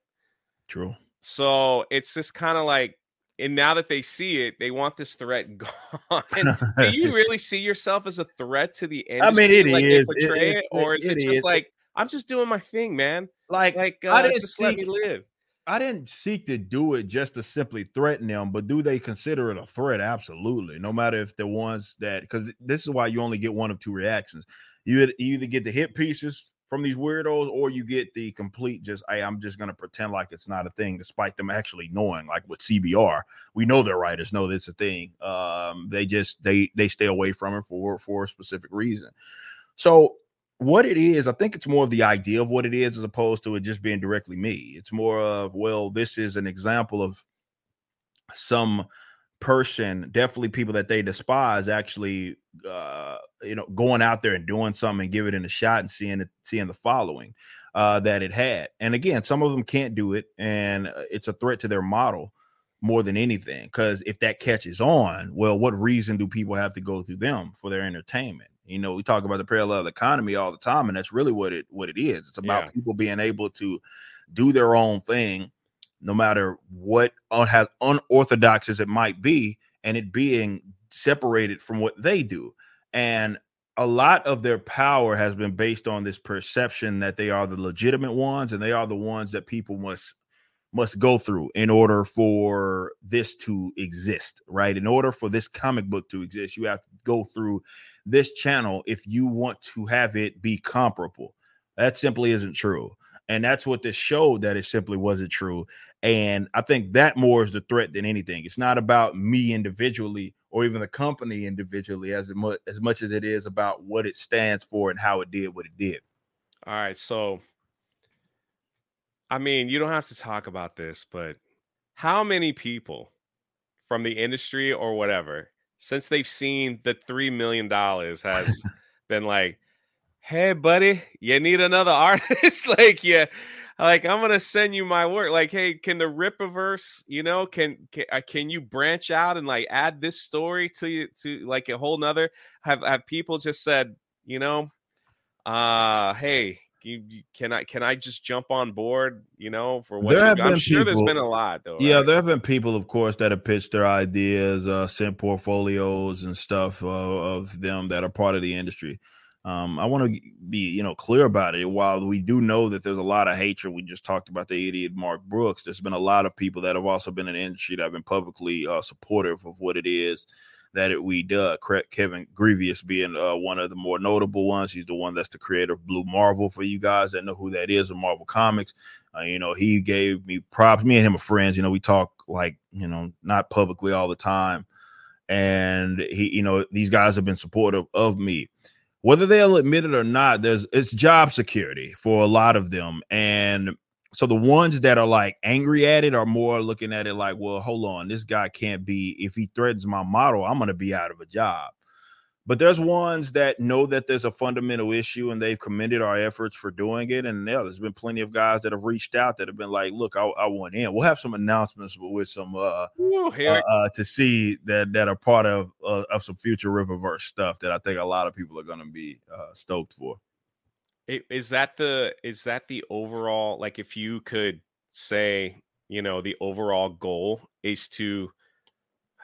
True. So it's just kind of like and now that they see it, they want this threat gone. Do you really see yourself as a threat to the industry? I mean, it like is. Portray it, it, or is it, it just is. like I'm just doing my thing, man? like Like uh, I didn't just let me seek- live. I didn't seek to do it just to simply threaten them, but do they consider it a threat? Absolutely. No matter if the ones that because this is why you only get one of two reactions. You either get the hit pieces from these weirdos, or you get the complete just hey, I'm just gonna pretend like it's not a thing, despite them actually knowing. Like with CBR, we know their writers know this is a thing. Um, they just they they stay away from it for for a specific reason. So what it is, I think it's more of the idea of what it is as opposed to it just being directly me. It's more of, well, this is an example of some person, definitely people that they despise, actually, uh, you know, going out there and doing something and giving it a shot and seeing it, seeing the following uh, that it had. And again, some of them can't do it, and uh, it's a threat to their model more than anything. Because if that catches on, well, what reason do people have to go through them for their entertainment? You know, we talk about the parallel economy all the time, and that's really what it what it is. It's about Yeah. people being able to do their own thing, no matter what un- has unorthodox as it might be, and it being separated from what they do. And a lot of their power has been based on this perception that they are the legitimate ones and they are the ones that people must must go through in order for this to exist, right? In order for this comic book to exist, you have to go through this channel if you want to have it be comparable. That simply isn't true. And that's what this showed that it simply wasn't true. And I think that more is the threat than anything. It's not about me individually or even the company individually as much as much as it is about what it stands for and how it did what it did. All right, so I mean, you don't have to talk about this, but how many people from the industry or whatever, since they've seen the three million dollars, has been like, "Hey, buddy, you need another artist? like, yeah, like I'm gonna send you my work. Like, hey, can the Rippaverse, you know, can can, uh, can you branch out and like add this story to you to like a whole nother? Have have people just said, you know, uh, hey, you, you- can I can I just jump on board? You know, for what There have? I'm been sure there's been a lot though. Yeah, right? there have been people, of course, that have pitched their ideas, uh, sent portfolios and stuff uh, of them that are part of the industry. Um, I want to be, you know, clear about it. While we do know that there's a lot of hatred, we just talked about the idiot Mark Brooks. There's been a lot of people that have also been in the industry that have been publicly uh, supportive of what it is that it, we do. Kevin Grevioux being uh, one of the more notable ones. He's the one that's the creator of Blue Marvel. For you guys that know who that is, of Marvel Comics, uh, you know, he gave me props. Me and him are friends. You know, we talk like you know, not publicly all the time. And he, you know, these guys have been supportive of me whether they'll admit it or not there's it's job security for a lot of them. And so the ones that are like angry at it are more looking at it like well hold on this guy can't be if he threatens my model i'm to be out of a job but there's ones that know that there's a fundamental issue and they've commended our efforts for doing it. And yeah, there's been plenty of guys that have reached out that have been like look i, I want in. We'll have some announcements with some uh here uh, uh, to see that that are part of uh, of some future Rippaverse stuff that I think a lot of people are going to be uh, stoked for. Is that the is that the overall like if you could say you know the overall goal is to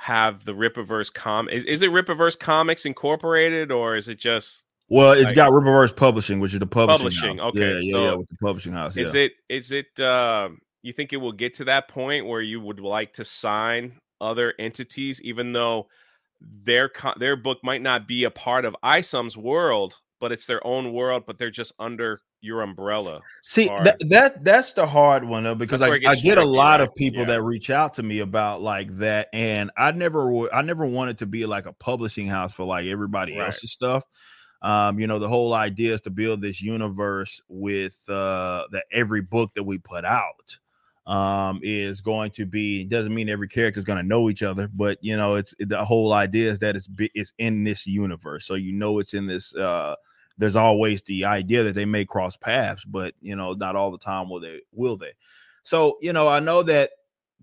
have the Rippaverse com is, is it Rippaverse Comics Incorporated or is it just Well, it's Like- got Rippaverse Publishing, which is the publishing. Publishing, house. okay, yeah, yeah, so yeah, with the publishing house. Yeah. is it is it um you think it will get to that point where you would like to sign other entities even though their co- their book might not be a part of ISOM's world but it's their own world but they're just under your umbrella See hard. that, that that's the hard one though because That's I, I get a lot right? of people Yeah. that reach out to me about like that, and I never I never wanted to be like a publishing house for like everybody Right. else's stuff. Um, you know, the whole idea is to build this universe with uh that every book that we put out um is going to be it doesn't mean every character is going to know each other but you know it's the whole idea is that it's it's in this universe so you know it's in this uh there's always the idea that they may cross paths, but you know, not all the time will they will they. So, you know, I know that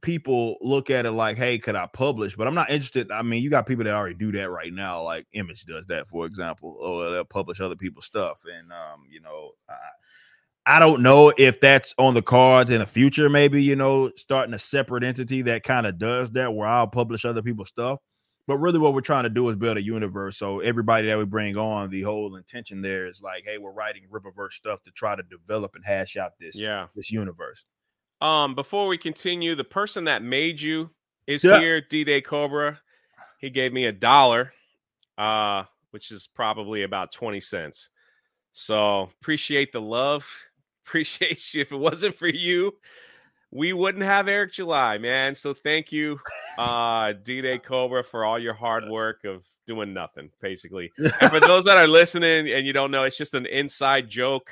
people look at it like, hey, could I publish? But I'm not interested. I mean, you got people that already do that right now, like Image does that, for example, or they'll publish other people's stuff. And um, you know, I, I don't know if that's on the cards in the future. Maybe you know, starting a separate entity that kind of does that, where I'll publish other people's stuff. But really, what we're trying to do is build a universe. So everybody that we bring on, the whole intention there is like, hey, we're writing Rippaverse stuff to try to develop and hash out this Yeah. this universe. Um, before we continue, the person that made you is Yeah. here, D Day Cobra. He gave me a dollar, uh, which is probably about 20 cents. So appreciate the love. Appreciate you. If it wasn't for you, we wouldn't have Eric July, man. So thank you, uh, D Day Cobra, for all your hard work of doing nothing, basically. And for those that are listening and you don't know, it's just an inside joke.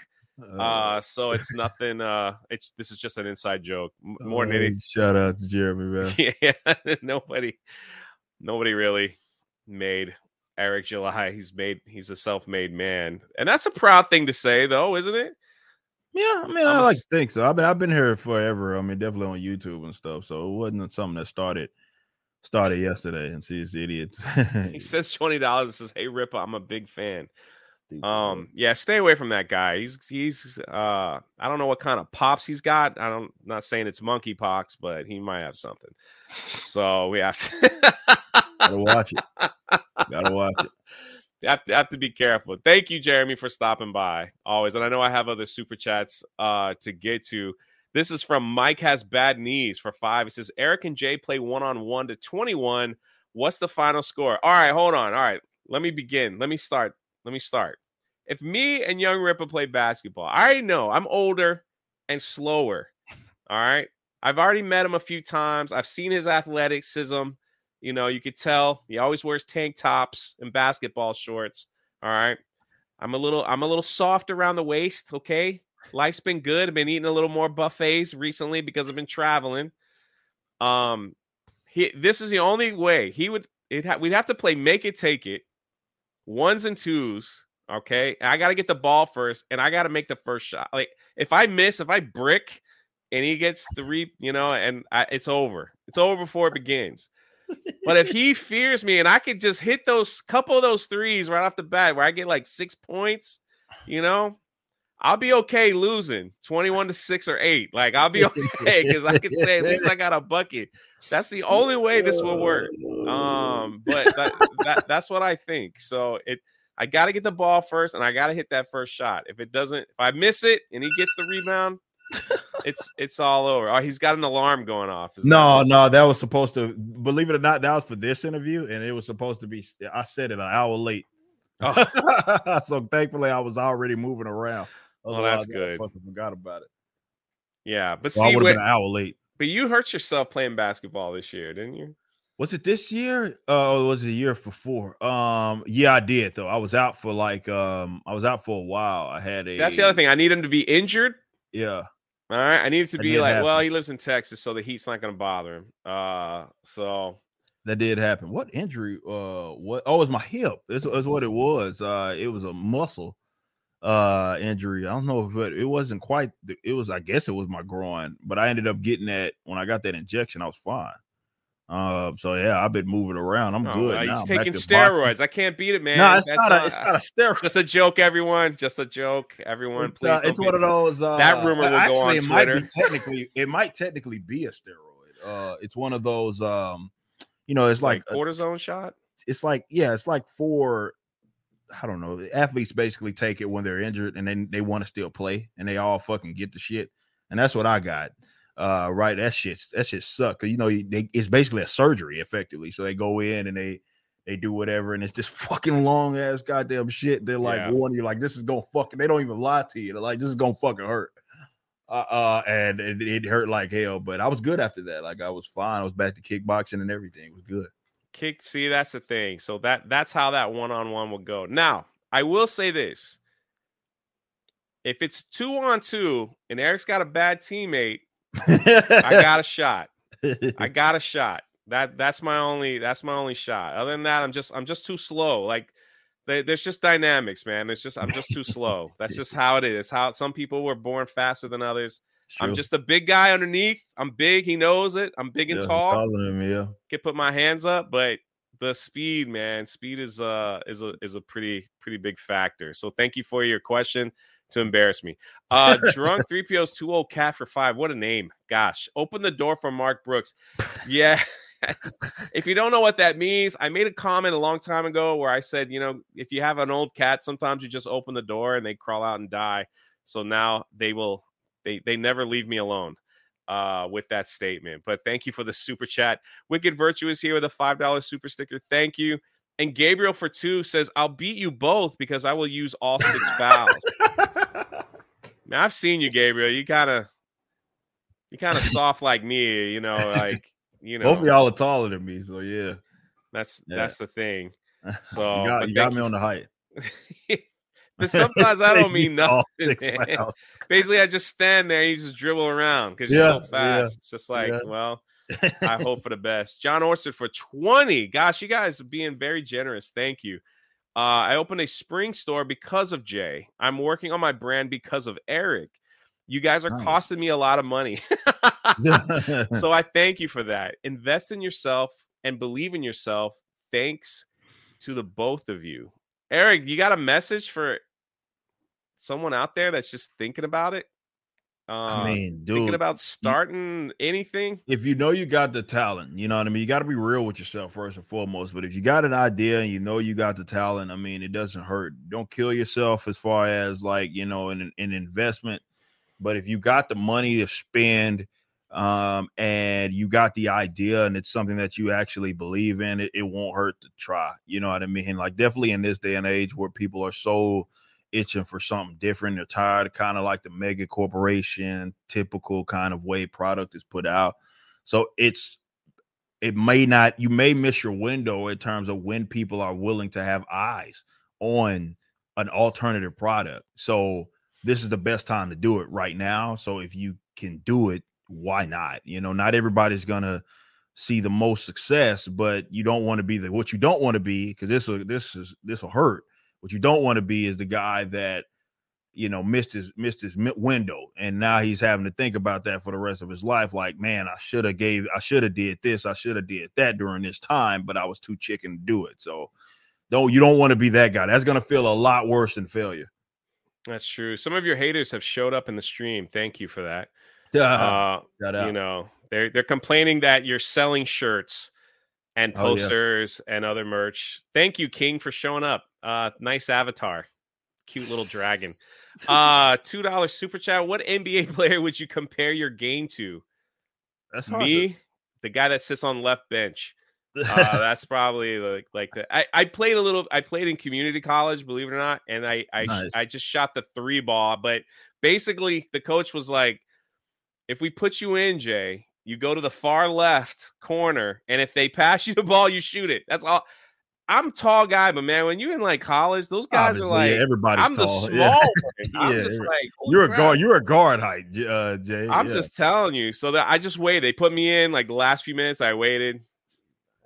Uh, so it's nothing. Uh, it's this is just an inside joke m- more than anything. shout out to Jeremy, man. Yeah, nobody, nobody really made Eric July. He's made. He's a self-made man, and that's a proud thing to say, though, isn't it? Yeah, I mean, I'm I a like to think so. I've been I've been here forever. I mean, definitely on YouTube and stuff. So it wasn't something that started started yesterday. And see, it's idiots. He says twenty dollars. Says, "Hey, Ripper, I'm a big fan." Um, yeah, stay away from that guy. He's he's uh I don't know what kind of pops he's got. I don't not saying it's monkey pox, but he might have something. So we have to gotta watch it. Gotta watch it. have to have to be careful. Thank you, Jeremy, for stopping by always. And I know I have other super chats uh to get to. This is from Mike has bad knees for five. It says Eric and Jay play one on one to 21. What's the final score? All right, hold on. All right, let me begin. Let me start. Let me start. If me and Young Rippa play basketball, I already know I'm older and slower. All right. I've already met him a few times. I've seen his athleticism. You know, you could tell he always wears tank tops and basketball shorts. All right. I'm a little I'm a little soft around the waist, okay? Life's been good. I've been eating a little more buffets recently because I've been traveling. Um he this is the only way he would it ha- we'd have to play make it take it ones and twos, okay? I got to get the ball first and I got to make the first shot. Like if I miss, if I brick and he gets three, you know, and I, it's over. It's over before it begins. But if he fears me and I could just hit those couple of those threes right off the bat where I get like six points, you know, I'll be okay losing 21 to 6 or 8. Like I'll be okay because I can say at least I got a bucket. That's the only way this will work. Um, but that, that that's what I think. So it I gotta get the ball first and I gotta hit that first shot. If it doesn't, if I miss it and he gets the rebound, it's it's all over. Oh, he's got an alarm going off. Is No, what- no, that was supposed to believe it or not, that was for this interview, and it was supposed to be I said it an hour late. Oh. so thankfully I was already moving around. Oh, that's I good. fucking forgot about it. Yeah, but So I see, would have been an hour late. but you hurt yourself playing basketball this year, didn't you? Was it this year? Uh, or was it the year before? Um, yeah, I did though. I was out for like um, I was out for a while. I had a. That's the other thing. I need him to be injured. Yeah, All right, I need it to That be like, well, he lives in Texas, so the heat's not going to bother him. Uh, so that did happen. What injury? Uh, what? Oh, it was my hip. This was what it was. Uh, it was a muscle uh injury. I don't know if it, it wasn't quite. It was. I guess it was my groin, but I ended up getting that when I got that injection. I was fine. Um, so yeah, I've been moving around. I'm oh, good. uh, now. he's taking to boxing. steroids. I can't beat it, man. No, it's That's not. A, it's not a steroid. just a joke, everyone. Just a joke, everyone. It's, please, uh, it's one of those. Uh, That rumor will go actually, on it might be technically. It might technically be a steroid. Uh, it's one of those. Um, you know, it's like like, a- cortisone shot. it's like yeah, it's like for I don't know. Athletes basically take it when they're injured and then they want to still play and they all fucking get the shit. And that's what I got. Uh, right. That shit that shit suck. You know, they, it's basically a surgery effectively. So they go in and they they do whatever, and it's just fucking long ass goddamn shit. They're like Yeah. warning you, like this is gonna fucking. They don't even lie to you. They're like this is gonna fucking hurt. Uh, uh and it, it hurt like hell, but I was good after that. Like I was fine. I was back to kickboxing and everything. It was good. Kick. See, that's the thing. So that that's how that one on one will go. Now, I will say this: if it's two on two and Eric's got a bad teammate, I got a shot. I got a shot. That that's my only that's my only shot. Other than that, I'm just I'm just too slow. Like they, there's just dynamics, man. It's just I'm just too slow. That's just how it is. How some people were born faster than others. I'm just a big guy underneath. I'm big. He knows it. I'm big and Yeah, tall. than yeah. Can put my hands up, but the speed, man, speed is uh is a is a pretty pretty big factor. So thank you for your question. To embarrass me. Uh, drunk three PO's too old cat for five. What a name! Gosh, open the door for Mark Brooks. Yeah. if you don't know what that means, I made a comment a long time ago where I said, you know, if you have an old cat, sometimes you just open the door and they crawl out and die. So now they will, they they never leave me alone uh, with that statement. But thank you for the super chat. Wicked Virtue is here with a $5 super sticker. Thank you. And Gabriel for two says, I'll beat you both because I will use all six fouls. Now, I've seen you, Gabriel. You kind of, you kind of soft like me, you know, like, you know. Both of y'all are taller than me. So yeah. That's, yeah. that's the thing. So you got, you got me on the height. but sometimes I don't mean nothing. Basically, I just stand there and you just dribble around because you're so fast. Yeah, it's just like, well, I hope for the best. John Orsted for 20. Gosh, you guys are being very generous. Thank you. Uh, I opened a spring store because of Jay. I'm working on my brand because of Eric. You guys are nice. costing me a lot of money. so I thank you for that. Invest in yourself and believe in yourself. Thanks to the both of you. Eric, you got a message for someone out there that's just thinking about it? Uh, I mean, dude, thinking about starting anything. If you know you got the talent, you know what I mean. You got to be real with yourself first and foremost. But if you got an idea and you know you got the talent, I mean, it doesn't hurt. Don't kill yourself as far as like you know an, an investment. But if you got the money to spend, um, and you got the idea and it's something that you actually believe in, it, it won't hurt to try. You know what I mean? Like definitely in this day and age where people are so itching for something different. They're tired of kind of like the mega corporation typical kind of way product is put out. So it's it may not you may miss your window in terms of when people are willing to have eyes on an alternative product. So this is the best time to do it right now. So if you can do it, why not? You know, not everybody's gonna see the most success, but you don't want to be the what you don't want to be because this will this is this will hurt what you don't want to be is the guy that you know missed his missed his window, and now he's having to think about that for the rest of his life. Like, man, I should have gave, I should have did this, I should have did that during this time, but I was too chicken to do it. So, don't you don't want to be that guy. That's gonna feel a lot worse than failure. That's true. Some of your haters have showed up in the stream. Thank you for that. Uh, you know, they're they're complaining that you're selling shirts and posters oh, yeah. and other merch. Thank you, King, for showing up. Uh, nice avatar, cute little dragon. Uh, two dollars super chat. What NBA player would you compare your game to? That's me, to... the guy that sits on left bench. Uh, that's probably like like the, I, I played a little. I played in community college, believe it or not, and I I nice. I just shot the three ball. But basically, the coach was like, "If we put you in, Jay, you go to the far left corner, and if they pass you the ball, you shoot it. That's all. I'm tall guy, but man, when you're in like college, those guys Obviously, are like yeah, everybody's I'm tall. the small yeah. I'm yeah, just like you're crap. a guard. You're a guard height, uh, Jay. I'm yeah. just telling you. So that I just waited. They put me in like the last few minutes. I waited.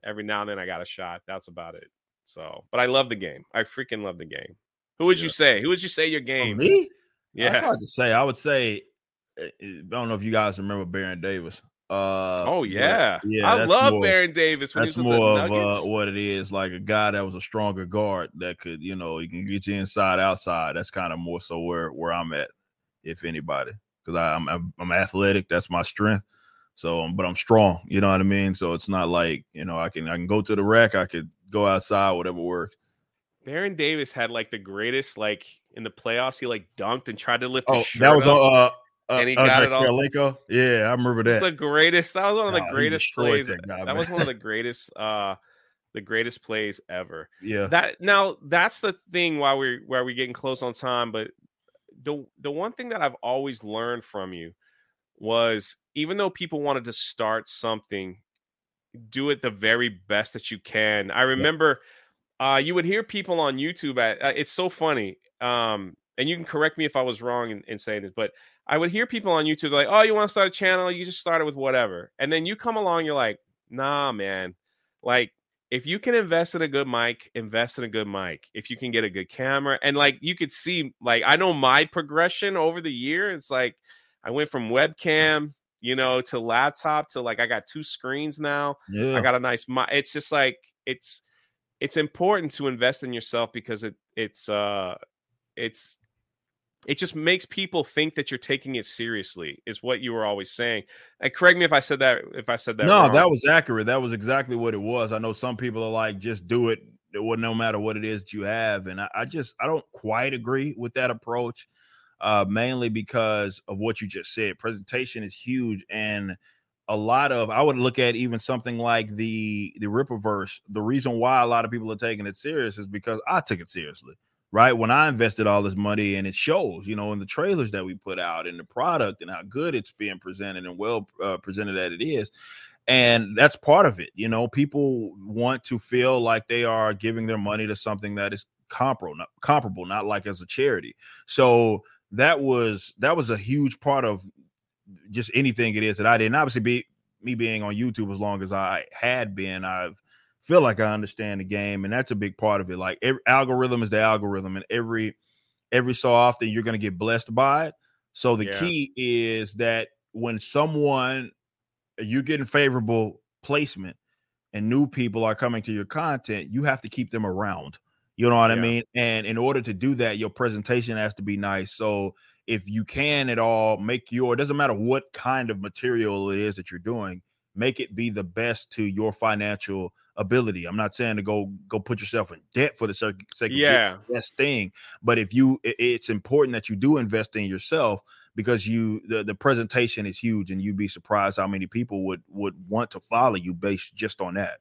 Every now and then I got a shot. That's about it. So, but I love the game. I freaking love the game. Who would you say? Who would you say your oh, game? Oh, me? Yeah. Hard to say. I would say. Eh, eh, I don't know if you guys remember Baron Davis. Uh, oh yeah, yeah. I love more, Baron Davis. that's more of uh, what it is, like a guy that was a stronger guard that could, you know, he can get you inside, outside. That's kind of more so where where I'm at, if anybody, because I'm, I'm I'm athletic. That's my strength. So, but I'm strong. You know what I mean. So it's not like you know I can I can go to the rack. I could go outside, whatever works. Baron Davis had like the greatest like in the playoffs. He like dunked and tried to lift. Oh, that was uh, uh, and he uh, got it all. Yeah, I remember that. the greatest. That was one of the greatest plays. That, guy, that was one of the greatest. uh the greatest plays ever. Yeah. That now that's the thing why we're where we getting close on time, but the the one thing that I've always learned from you was even though people wanted to start something, do it the very best that you can. I remember yeah. uh you would hear people on YouTube at uh, it's so funny. Um and you can correct me if I was wrong in, in saying this, but I would hear people on YouTube like, "Oh, you want to start a channel? You just start it with whatever." And then you come along, you're like, "Nah, man. Like, if you can invest in a good mic, invest in a good mic. If you can get a good camera, and like you could see, like I know my progression over the year. It's like I went from webcam, you know, to laptop to like I got two screens now. Yeah. I got a nice mic. It's just like it's it's important to invest in yourself because it it's uh it's it just makes people think that you're taking it seriously is what you were always saying. And correct me if i said that if i said that no wrong. that was accurate. That was exactly what it was. I know some people are like just do it. No matter what it is that you have. And i, I just i don't quite agree with that approach uh mainly because of what you just said. Presentation is huge and a lot of i would look at even something like the the rippaverse the reason why a lot of people are taking it serious is because i took it seriously right? When I invested all this money and it shows, you know, in the trailers that we put out and the product and how good it's being presented and well uh, presented that it is. And that's part of it. You know, people want to feel like they are giving their money to something that is comparable, not comparable, not like as a charity. So that was that was a huge part of just anything it is that I did. And obviously be me being on YouTube as long as I had been, I've feel like I understand the game, and that's a big part of it. Like every algorithm is the algorithm, and every every so often you're going to get blessed by it. So the yeah. key is that when someone you're getting favorable placement and new people are coming to your content, you have to keep them around. You know what yeah. I mean? And in order to do that, your presentation has to be nice. So if you can at all make your it doesn't matter what kind of material it is that you're doing, make it be the best to your financial ability. I'm not saying to go go put yourself in debt for the sake, of yeah best thing, but if you, it's important that you do invest in yourself because you the, the presentation is huge, and you'd be surprised how many people would would want to follow you based just on that.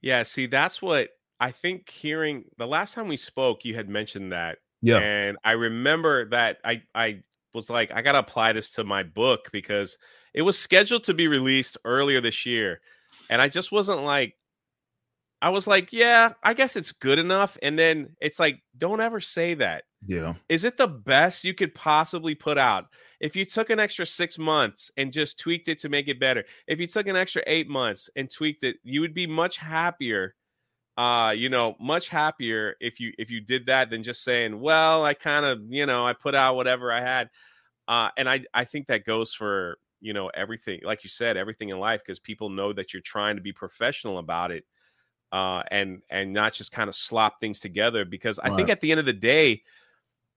Yeah, see, that's what I think. Hearing the last time we spoke, you had mentioned that. Yeah, and I remember that I I was like, I gotta apply this to my book because it was scheduled to be released earlier this year, and I just wasn't like I was like, yeah, I guess it's good enough. And then it's like, don't ever say that. Yeah. Is it the best you could possibly put out? If you took an extra six months and just tweaked it to make it better, if you took an extra eight months and tweaked it, you would be much happier. Uh, you know, much happier if you if you did that than just saying, well, I kind of, you know, I put out whatever I had. Uh, and I I think that goes for you know everything, like you said, everything in life, because people know that you're trying to be professional about it uh, and and not just kind of slop things together. Because I right. think at the end of the day,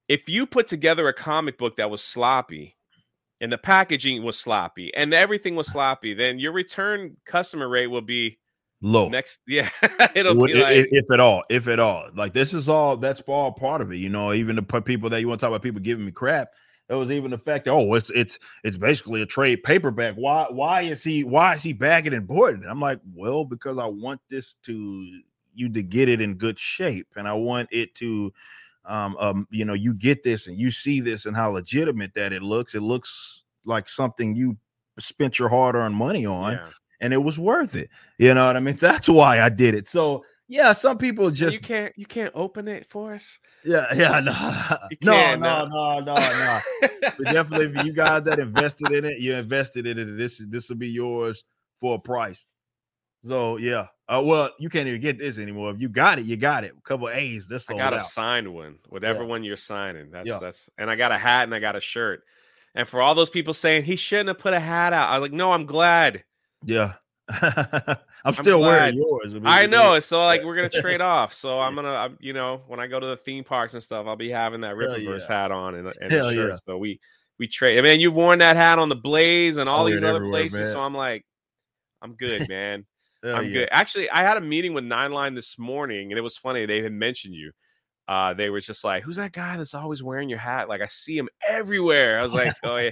if you put together a comic book that was sloppy, and the packaging was sloppy, and everything was sloppy, then your return customer rate will be low. Next, yeah, it'll be if, like if at all, if at all. Like this is all that's all part of it. You know, even the people that you want to talk about people giving me crap there was even the fact that oh, it's it's it's basically a trade paperback. Why why is he why is he bagging and boarding? I'm like, well, because I want this to you to get it in good shape, and I want it to, um, um, you know, you get this and you see this and how legitimate that it looks. It looks like something you spent your hard-earned money on, yeah. and it was worth it. You know what I mean? That's why I did it. So yeah, some people just you can't you can't open it for us. Yeah, yeah, no, no, no, no, no, no, no. definitely, for you guys that invested in it, you invested in it. This this will be yours for a price. So yeah, uh, well, you can't even get this anymore. If you got it, you got it. A couple A's. This I got a signed one, whatever yeah. one you're signing. That's yeah. that's, and I got a hat and I got a shirt. And for all those people saying he shouldn't have put a hat out, I was like, no, I'm glad. Yeah, I'm still I'm wearing yours. I know. So like we're gonna trade off. So I'm gonna, I'm, you know, when I go to the theme parks and stuff, I'll be having that Rippaverse yeah. hat on and, and shirt. Yeah. So we we trade. I mean, you've worn that hat on the Blaze and all these other places. Man. So I'm like, I'm good, man. I'm yeah. good. Actually, I had a meeting with Nine Line this morning, and it was funny. They had mentioned you. Uh, they were just like, "Who's that guy that's always wearing your hat? Like I see him everywhere." I was like, "Oh yeah."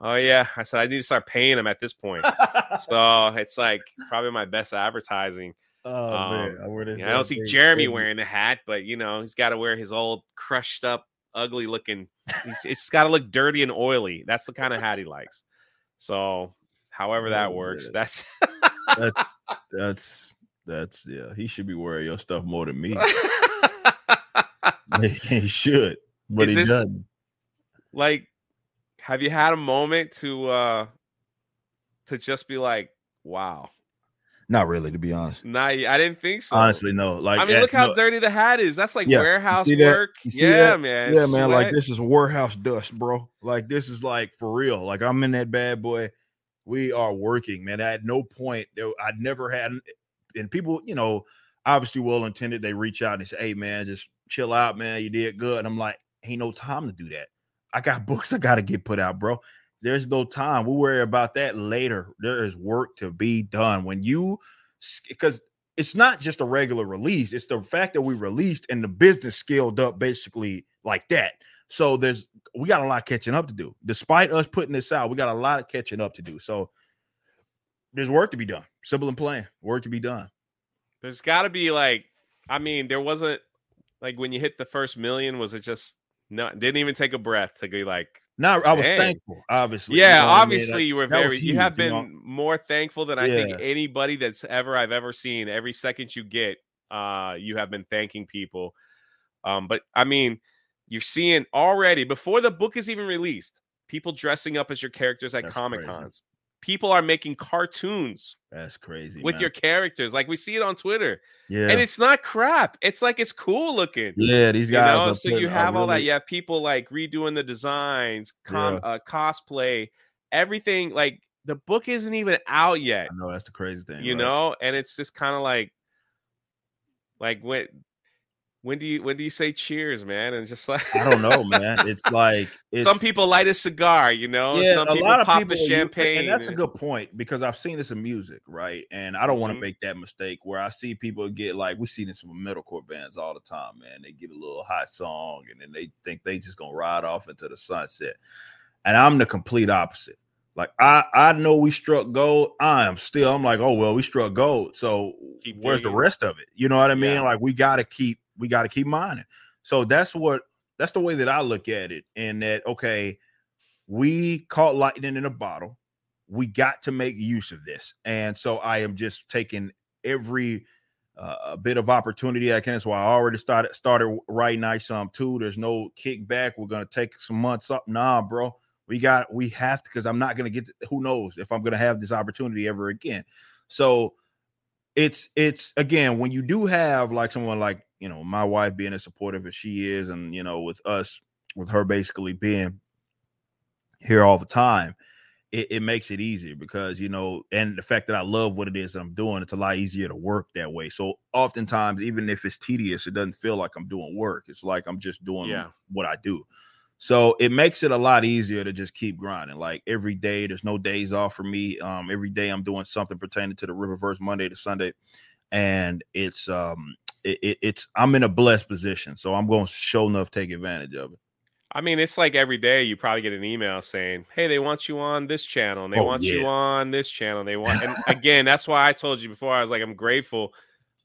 Oh yeah, I said I need to start paying him at this point. so it's like probably my best advertising. Oh um, man, I, you know, I don't see Jeremy wearing a hat, but you know he's got to wear his old crushed up, ugly looking. it's got to look dirty and oily. That's the kind of hat he likes. So, however that oh, works, man. that's that's that's that's yeah. He should be wearing your stuff more than me. he should, but Is he doesn't. Like have you had a moment to uh to just be like, wow? Not really, to be honest. Nah, I didn't think so. Honestly, no. Like, I mean, look how no. dirty the hat is. That's like yeah. warehouse work. Yeah, that? man. Yeah, man. Like this is warehouse dust, bro. Like this is like for real. Like I'm in that bad boy. We are working, man. At no point, I never had, and people, you know, obviously well intended. They reach out and say, "Hey, man, just chill out, man. You did good." And I'm like, "Ain't no time to do that." I got books I got to get put out, bro. There's no time. We'll worry about that later. There is work to be done. When you, because it's not just a regular release, it's the fact that we released and the business scaled up basically like that. So there's, we got a lot catching up to do. Despite us putting this out, we got a lot of catching up to do. So there's work to be done. Simple and plain, work to be done. There's got to be like, I mean, there wasn't like when you hit the first million, was it just no? Didn't even take a breath to be like. No, I was Dang. thankful. Obviously, yeah. You know obviously, I mean? you were very. Huge, you have been you know? more thankful than I yeah. think anybody that's ever I've ever seen. Every second you get, uh, you have been thanking people. Um, but I mean, you're seeing already before the book is even released, people dressing up as your characters at Comic Cons people are making cartoons. That's crazy. With man. your characters. Like we see it on Twitter. Yeah. And it's not crap. It's like it's cool looking. Yeah, these guys. You know? So you have all that. You have people like redoing the designs, com- yeah. uh, cosplay, everything. Like the book isn't even out yet. I know that's the crazy thing. You right? know, and it's just kind of like like when when do you when do you say cheers, man? And just like I don't know, man. It's like it's, some people light a cigar, you know. Yeah, some a lot of pop people, the champagne, and that's a good point because I've seen this in music, right? And I don't mm-hmm. want to make that mistake where I see people get like we see this with metalcore bands all the time, man. They get a little hot song and then they think they just gonna ride off into the sunset, and I'm the complete opposite. Like I, I know we struck gold. I am still. I'm like, oh well, we struck gold. So keep where's the rest of it? You know what I mean? Yeah. Like we got to keep we got to keep mining. So that's what that's the way that I look at it. And that okay, we caught lightning in a bottle. We got to make use of this. And so I am just taking every uh, bit of opportunity I can. That's why I already started started writing nice some too. There's no kickback. We're gonna take some months up. Nah, bro. We got we have to because I'm not gonna get to, who knows if I'm gonna have this opportunity ever again. So it's it's again when you do have like someone like you know my wife being as supportive as she is and you know with us with her basically being here all the time it, it, makes it easier because you know and the fact that i love what it is that i'm doing it's a lot easier to work that way so oftentimes even if it's tedious it doesn't feel like i'm doing work it's like i'm just doing yeah. what i do so it makes it a lot easier to just keep grinding. Like every day, there's no days off for me. Um, every day I'm doing something pertaining to the Rippaverse Monday to Sunday, and it's um, it, it, it's I'm in a blessed position, so I'm going to show enough take advantage of it. I mean, it's like every day you probably get an email saying, "Hey, they want you on this channel, and they oh, want yeah. you on this channel. And they want." And again, that's why I told you before. I was like, I'm grateful.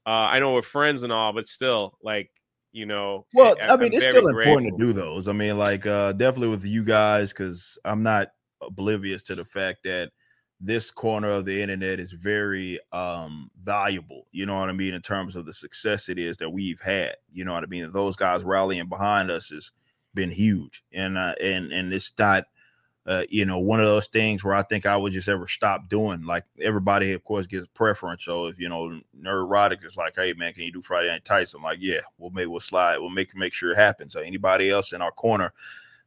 Uh, I know we're friends and all, but still, like you know. Well, I, I mean, I'm it's still important to do those. I mean, like uh definitely with you guys, because I'm not oblivious to the fact that this corner of the internet is very um valuable you know what i mean in terms of the success it is that we've had you know what i mean those guys rallying behind us has been huge and uh and and it's not uh, you know, one of those things where I think I would just ever stop doing. Like everybody, of course, gets preference. So if you know, Nerdrotic is like, hey man, can you do Friday Night Tights? I'm like, yeah, we'll make we'll slide, we'll make make sure it happens. So anybody else in our corner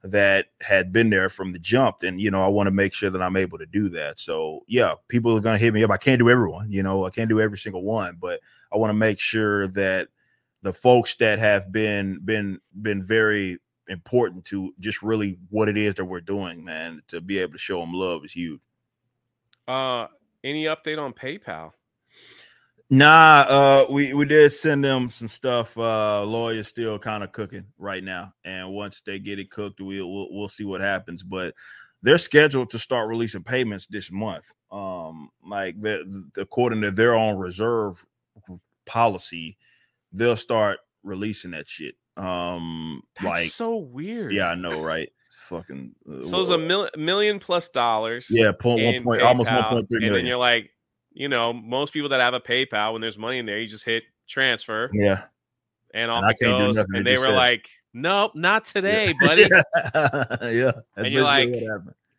that had been there from the jump, And, you know, I want to make sure that I'm able to do that. So yeah, people are gonna hit me up. I can't do everyone, you know, I can't do every single one, but I want to make sure that the folks that have been been been very important to just really what it is that we're doing, man. To be able to show them love is huge. Uh, any update on PayPal? Nah, uh, we we did send them some stuff. Uh, lawyer's still kind of cooking right now, and once they get it cooked, we'll, we'll we'll see what happens. But they're scheduled to start releasing payments this month. Um, like the, according to their own reserve policy, they'll start releasing that shit um, That's like so weird. Yeah, I know, right? It's fucking. Uh, so it's a mil- million plus dollars. Yeah, point one point, almost one point three million. And then you're like, you know, most people that have a PayPal, when there's money in there, you just hit transfer. Yeah. And off and it goes. And they were says. like, nope, not today, buddy. yeah. and you're like,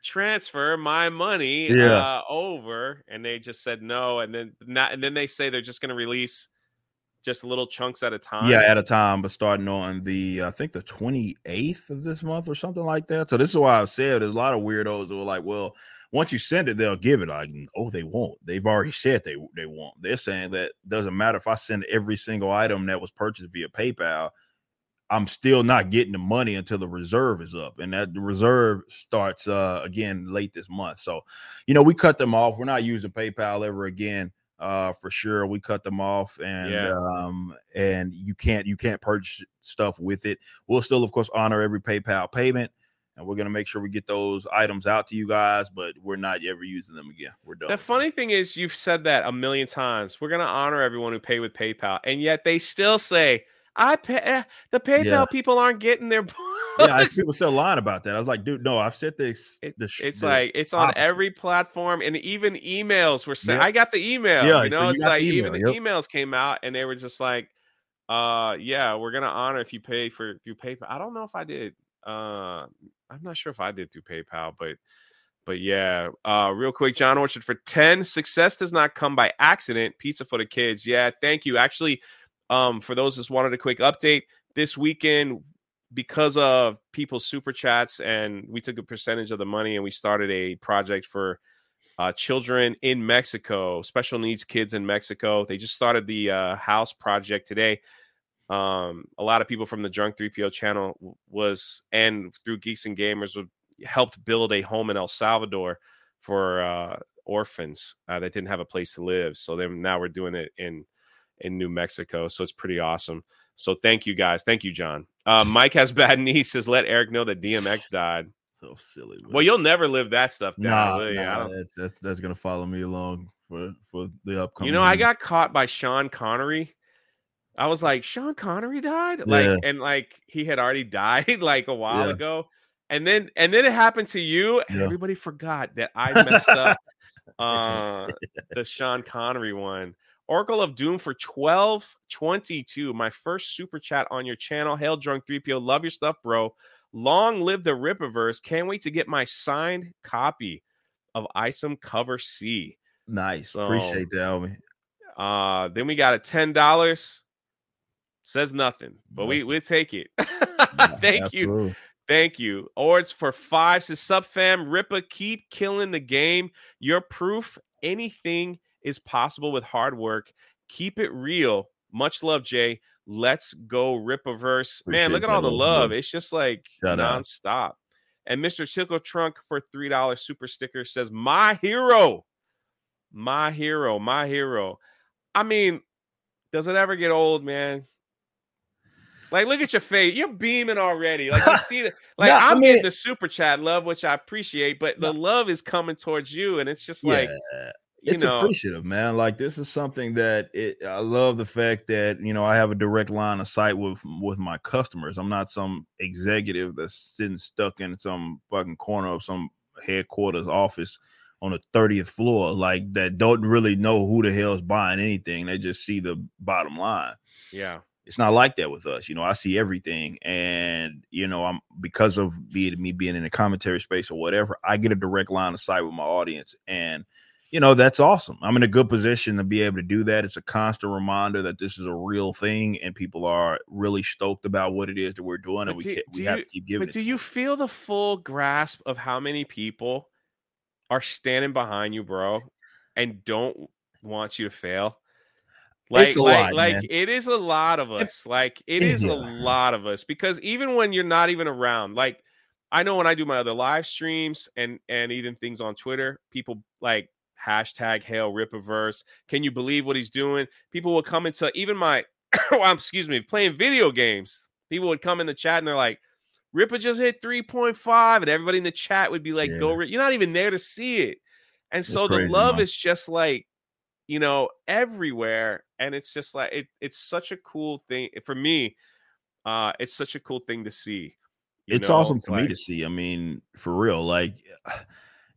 transfer my money yeah. uh, over. And they just said no. And then not, and then they say they're just going to release just little chunks at a time. Yeah, at a time, but starting on the I think the 28th of this month or something like that. So this is why I said there's a lot of weirdos who are like, well, once you send it, they'll give it. Like, oh, they won't. They've already said they they won't. They're saying that doesn't matter if I send every single item that was purchased via PayPal. I'm still not getting the money until the reserve is up, and that the reserve starts uh, again late this month. So, you know, we cut them off. We're not using PayPal ever again, uh, for sure. We cut them off, and Yeah. um, and you can't you can't purchase stuff with it. We'll still, of course, honor every PayPal payment, and we're gonna make sure we get those items out to you guys. But we're not ever using them again. We're done. The funny thing is, you've said that a million times. We're gonna honor everyone who pay with PayPal, and yet they still say, "I pay." eh, The PayPal Yeah. people aren't getting their. yeah, I, people still lying about that. I was like, dude, no, I've said this. It- sh- It's like it's on opposite. every platform, and even emails were sent. Yep. I got the email. Yeah, you so know, you it's like even the emails came out, and they were just like, "Uh, yeah, we're gonna honor if you pay for through PayPal." I don't know if I did. Uh, I'm not sure if I did through PayPal, but but yeah. Uh, real quick, John Orchard for ten. Success does not come by accident. Pizza for the kids. Yeah, thank you. Actually, um, for those just wanted a quick update this weekend because of people's super chats and we took a percentage of the money and we started a project for uh, children in Mexico, special needs kids in Mexico. They just started the uh, house project today. Um, a lot of people from the Drunk 3PO channel was and through Geeks and Gamers would helped build a home in El Salvador for uh, orphans uh, that didn't have a place to live. So then now we're doing it in in New Mexico. So it's pretty awesome. So thank you guys. Thank you, John. Uh, Mike has bad knees. Says let Eric know that DMX died. so silly. man. Well, you'll never live that stuff down. nah, will you? I nah that's, that's that's gonna follow me along for for the upcoming. you know, I got caught by Sean Connery. I was like, Sean Connery died, like, Yeah. and like he had already died like a while Yeah. ago, and then and then it happened to you, and Yeah. everybody forgot that I messed up uh the Sean Connery one. Oracle of Doom for 1222. My first super chat on your channel. Hail Drunk 3PO. Love your stuff, bro. Long live the Rippaverse. Can't wait to get my signed copy of Isom Cover C. nice. So- Appreciate that, homie. Uh, then we got a ten dollars. Says nothing, but we we take it. Thank you, thank you. Ords for five. Says sub fam Rippa, keep killing the game. Your proof anything is possible with hard work. Keep it real. Much love, Jay. Let's go Rippaverse. Man, look at all the love. It's just like Shout out. nonstop. And Mr. Tickle Trunk for three dollars super sticker says, "My hero, my hero, my hero." I mean, does it ever get old, man? Like, look at your face. You're beaming already. Like, you see that? Like, No, I I'm mean- getting the super chat love, which I appreciate, but the love is coming towards you, and it's just like, yeah, it's know, appreciative, man. Like this is something that it. I love the fact that you know I have a direct line of sight with with my customers. I'm not some executive that's sitting stuck in some fucking corner of some headquarters office on the 30th floor, like that don't really know who the hell's buying anything. They just see the bottom line. yeah, it's not like that with us. You know, I see everything, and you know, I'm because of be me being in the commentary space or whatever, I get a direct line of sight with my audience, and you know, that's awesome. I'm in a good position to be able to do that. It's a constant reminder that this is a real thing, and people are really stoked about what it is that we're doing, But and we do- we do have you- to keep giving. but do you them. feel the full grasp of how many people are standing behind you, bro, and don't want you to fail? Like, It's a like, lot, like it is a lot of us. Like, it is a lot of us because even when you're not even around, like, I know when I do my other live streams and and even things on Twitter, people like hashtag Hail Rippaverse. Can you believe what he's doing? People will come into even my, well, excuse me, playing video games. People would come in the chat and they're like, Ripper just hit 3.5, and everybody in the chat would be like, "Go!" Yeah. Rip." You're not even there to see it, and so the love man. is just like, you know, everywhere, and it's just like it, it's such a cool thing for me. Uh, it's such a cool thing to see. it's know? awesome for me to see. I mean, for real, like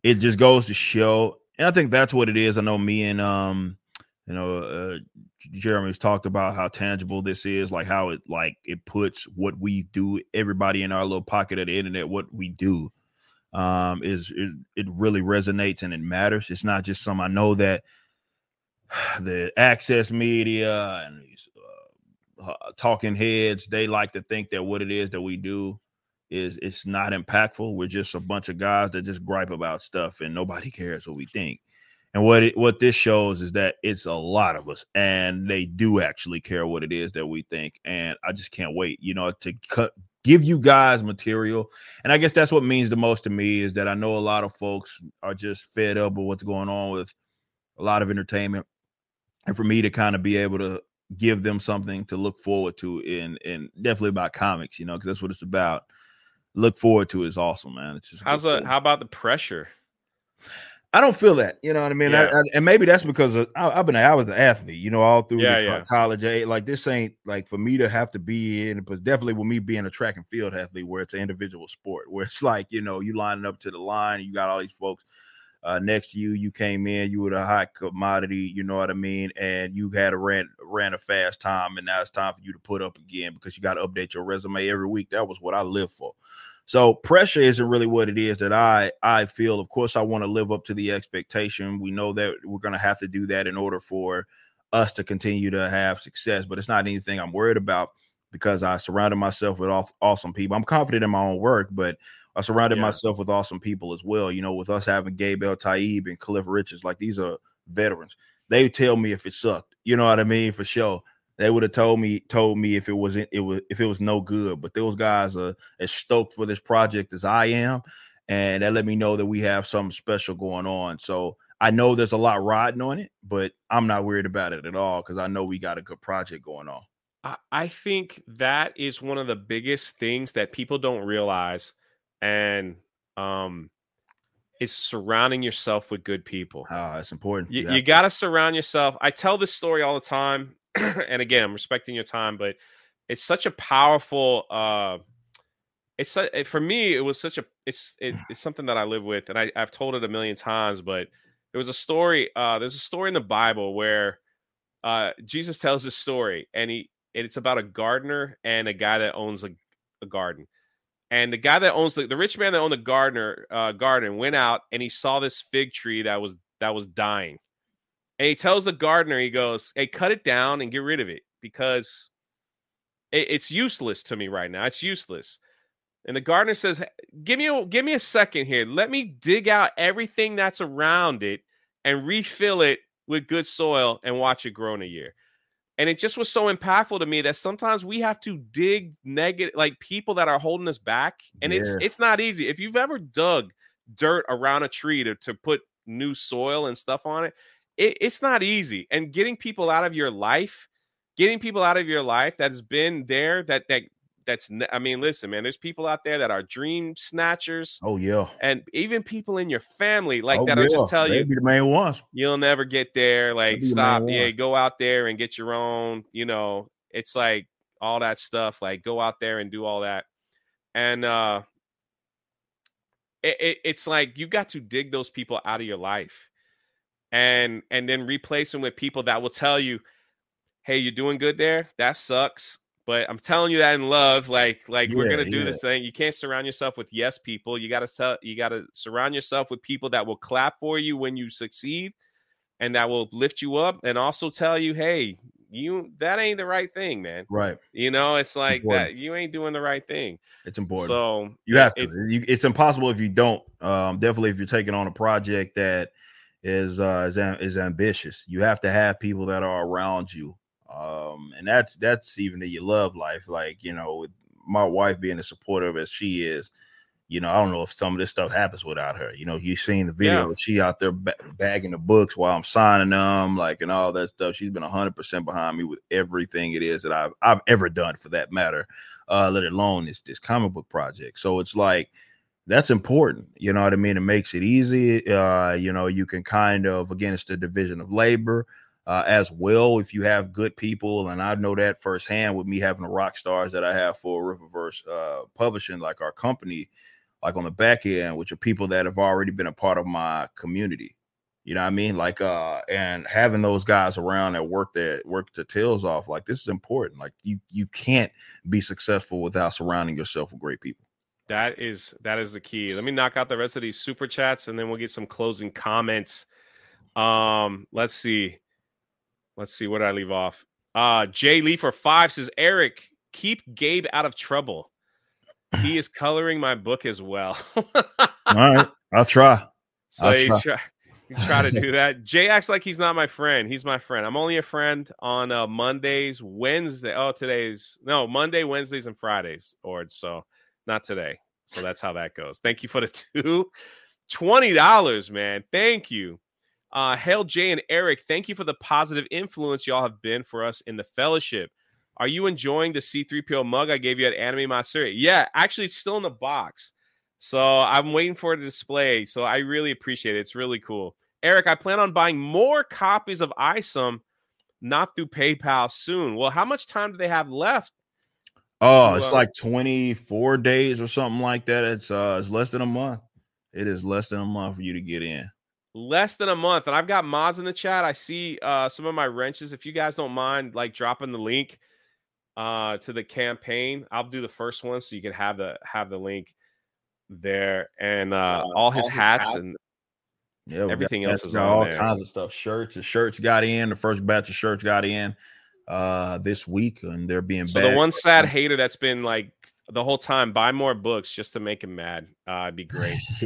it just goes to show, and I think that's what it is. I know me and um, you know, uh, Jeremy's talked about how tangible this is, like how it like it puts what we do, everybody in our little pocket of the internet, what we do, um, is it, it really resonates and it matters. It's not just some I know that the access media and these uh, talking heads they like to think that what it is that we do is it's not impactful. We're just a bunch of guys that just gripe about stuff and nobody cares what we think. And what it, what this shows is that it's a lot of us, and they do actually care what it is that we think. And I just can't wait, you know, to cut give you guys material. And I guess that's what means the most to me is that I know a lot of folks are just fed up with what's going on with a lot of entertainment. And for me to kind of be able to give them something to look forward to in and definitely about comics, you know, because that's what it's about. Look forward to is awesome, man. It's just how's uh, the how about the pressure? I don't feel that, you know what I mean. Yeah. I, I, and maybe that's because of, I, have been I was an athlete, you know, all through yeah, yeah. college. Age. Like this ain't like for me to have to be in, but definitely with me being a track and field athlete, where it's an individual sport, where it's like you know you lining up to the line, and you got all these folks uh, next to you. You came in, you were a hot commodity, you know what I mean, and you had a ran ran a fast time, and now it's time for you to put up again because you got to update your resume every week. That was what I live for. So pressure isn't really what it is that I I feel. Of course, I want to live up to the expectation. We know that we're to have to do that in order for us to continue to have success. But it's not anything I'm worried about because I surrounded myself with awesome people. I'm confident in my own work, but I surrounded yeah. myself with awesome people as well. You know, with us having Gabe Eltaeb and Cliff Richards, like these are veterans. They tell me if it sucked. You know what I mean? For sure they would have told me told me if it wasn't it was if it was no good. But those guys are as stoked for this project as I am, and that let me know that we have something special going on. So I know there's a lot riding on it, but I'm not worried about it at all because I know we got a good project going on. I think that is one of the biggest things that people don't realize, and um, is surrounding yourself with good people. Ah, that's important. You, you got to surround yourself. I tell this story all the time, and again, I'm respecting your time, but it's such a powerful. uh It's it, for me. It was such a. It's it, it's something that I live with, and I, I've told it a million times. But there was a story. uh There's a story in the Bible where uh Jesus tells this story, and he it's about a gardener and a guy that owns a, a garden. And the guy that owns the, the rich man that owned the gardener uh, garden went out and he saw this fig tree that was that was dying and he tells the gardener, he goes, Hey, cut it down and get rid of it because it, it's useless to me right now. It's useless. And the gardener says, Give me a give me a second here. Let me dig out everything that's around it and refill it with good soil and watch it grow in a year. And it just was so impactful to me that sometimes we have to dig negative like people that are holding us back. And yeah. it's it's not easy. If you've ever dug dirt around a tree to, to put new soil and stuff on it, it, it's not easy. And getting people out of your life, getting people out of your life that's been there, that that that's I mean, listen, man, there's people out there that are dream snatchers. Oh yeah. And even people in your family like oh, that yeah. are just tell you be the main ones. You'll never get there. Like stop. The yeah, go out there and get your own, you know, it's like all that stuff. Like go out there and do all that. And uh it, it, it's like you got to dig those people out of your life and and then replace them with people that will tell you, "Hey, you're doing good there. That sucks." But I'm telling you that in love, like like yeah, we're gonna do yeah. this thing. You can't surround yourself with yes people. You gotta tell you gotta surround yourself with people that will clap for you when you succeed and that will lift you up and also tell you, hey, you that ain't the right thing, man. Right. You know, it's like important. that you ain't doing the right thing. It's important. So you have to. It's, it's impossible if you don't. Um, definitely if you're taking on a project that is uh, is, is ambitious. You have to have people that are around you, um, and that's that's even in your love life. Like you know, with my wife being as supportive as she is, you know, I don't know if some of this stuff happens without her. You know, you've seen the video, yeah. she out there ba- bagging the books while I'm signing them, like and all that stuff. She's been hundred percent behind me with everything it is that I've I've ever done, for that matter. Uh, let alone this this comic book project. So it's like that's important. You know what I mean? It makes it easy. Uh, you know, you can kind of again, it's the division of labor uh, as well. If you have good people, and I know that firsthand with me having the rock stars that I have for Rippaverse uh, Publishing, like our company, like on the back end, which are people that have already been a part of my community. You know what I mean? Like, uh, and having those guys around that work that work the tails off, like this is important. Like you, you can't be successful without surrounding yourself with great people. That is that is the key. Let me knock out the rest of these super chats and then we'll get some closing comments. Um, let's see. Let's see what I leave off. Uh Jay Lee for five says Eric, keep Gabe out of trouble. He is coloring my book as well. All right, I'll try. So I'll he's try. You try to do that. Jay acts like he's not my friend. He's my friend. I'm only a friend on uh, Mondays, Wednesday. Oh, today's no Monday, Wednesdays, and Fridays. Or so not today. So that's how that goes. Thank you for the two. $20, man. Thank you. Uh, Hail Jay and Eric, thank you for the positive influence y'all have been for us in the fellowship. Are you enjoying the C3PO mug I gave you at Anime Matsuri? Yeah, actually, it's still in the box. So I'm waiting for it to display. So I really appreciate it. It's really cool. Eric, I plan on buying more copies of ISOM, not through PayPal soon. Well, how much time do they have left? Oh, it's uh, like 24 days or something like that. It's uh it's less than a month. It is less than a month for you to get in. Less than a month. And I've got mods in the chat. I see uh some of my wrenches. If you guys don't mind like dropping the link uh to the campaign, I'll do the first one so you can have the have the link there and uh, all his all hats, hats and yeah, everything else is all there. kinds of stuff. Shirts, the shirts got in. The first batch of shirts got in uh this week, and they're being. So the one sad hater that's been like the whole time, buy more books just to make him mad. Uh, it'd be great.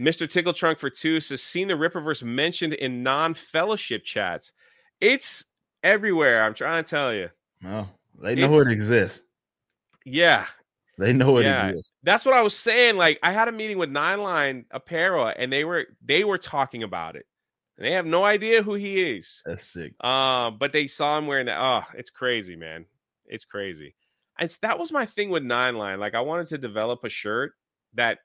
Mr. Tickle Trunk for two says, seen the Rippaverse mentioned in non-fellowship chats. It's everywhere. I'm trying to tell you. Well, they know it's, it exists. Yeah, they know it yeah, exists. That's what I was saying. Like I had a meeting with Nine Line Apparel, and they were they were talking about it. They have no idea who he is. That's sick. Um, but they saw him wearing that. Oh, it's crazy, man. It's crazy. And that was my thing with Nine Line. Like I wanted to develop a shirt that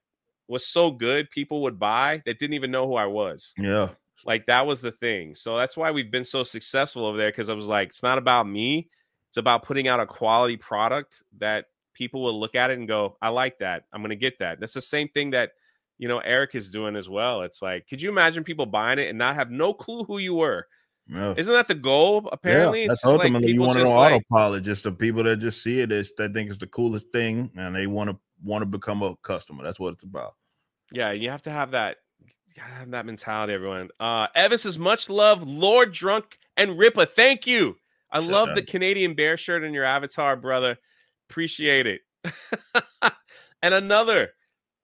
was so good people would buy that didn't even know who I was. Yeah. Like that was the thing. So that's why we've been so successful over there because I was like, it's not about me. It's about putting out a quality product that people will look at it and go, I like that. I'm going to get that. That's the same thing that, you know, Eric is doing as well. It's like, could you imagine people buying it and not have no clue who you were? No. Isn't that the goal? Apparently, yeah, that's ultimately like you want to know like, autopilot. Just the people that just see it, they think it's the coolest thing, and they want to want to become a customer. That's what it's about. Yeah, you have to have that. Have that mentality, everyone. Uh Evis is much love, Lord Drunk and Rippa. Thank you. I Shut love up. the Canadian bear shirt in your avatar, brother. Appreciate it. and another,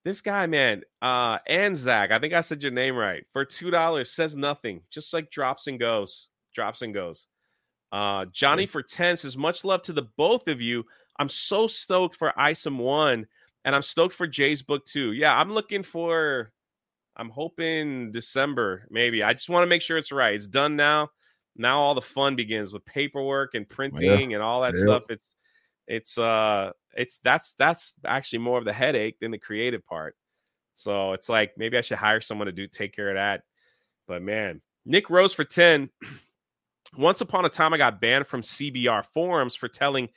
this guy, man, uh, Anzac, I think I said your name right. For two dollars, says nothing, just like drops and goes, drops and goes. Uh, Johnny for 10 says, much love to the both of you. I'm so stoked for ISOM one, and I'm stoked for Jay's book too. Yeah, I'm looking for I'm hoping December, maybe. I just want to make sure it's right. It's done now. Now all the fun begins with paperwork and printing yeah. and all that yeah. stuff. It's it's uh it's that's that's actually more of the headache than the creative part. So it's like maybe I should hire someone to do take care of that. But man, Nick Rose for 10. Once upon a time, I got banned from CBR forums for telling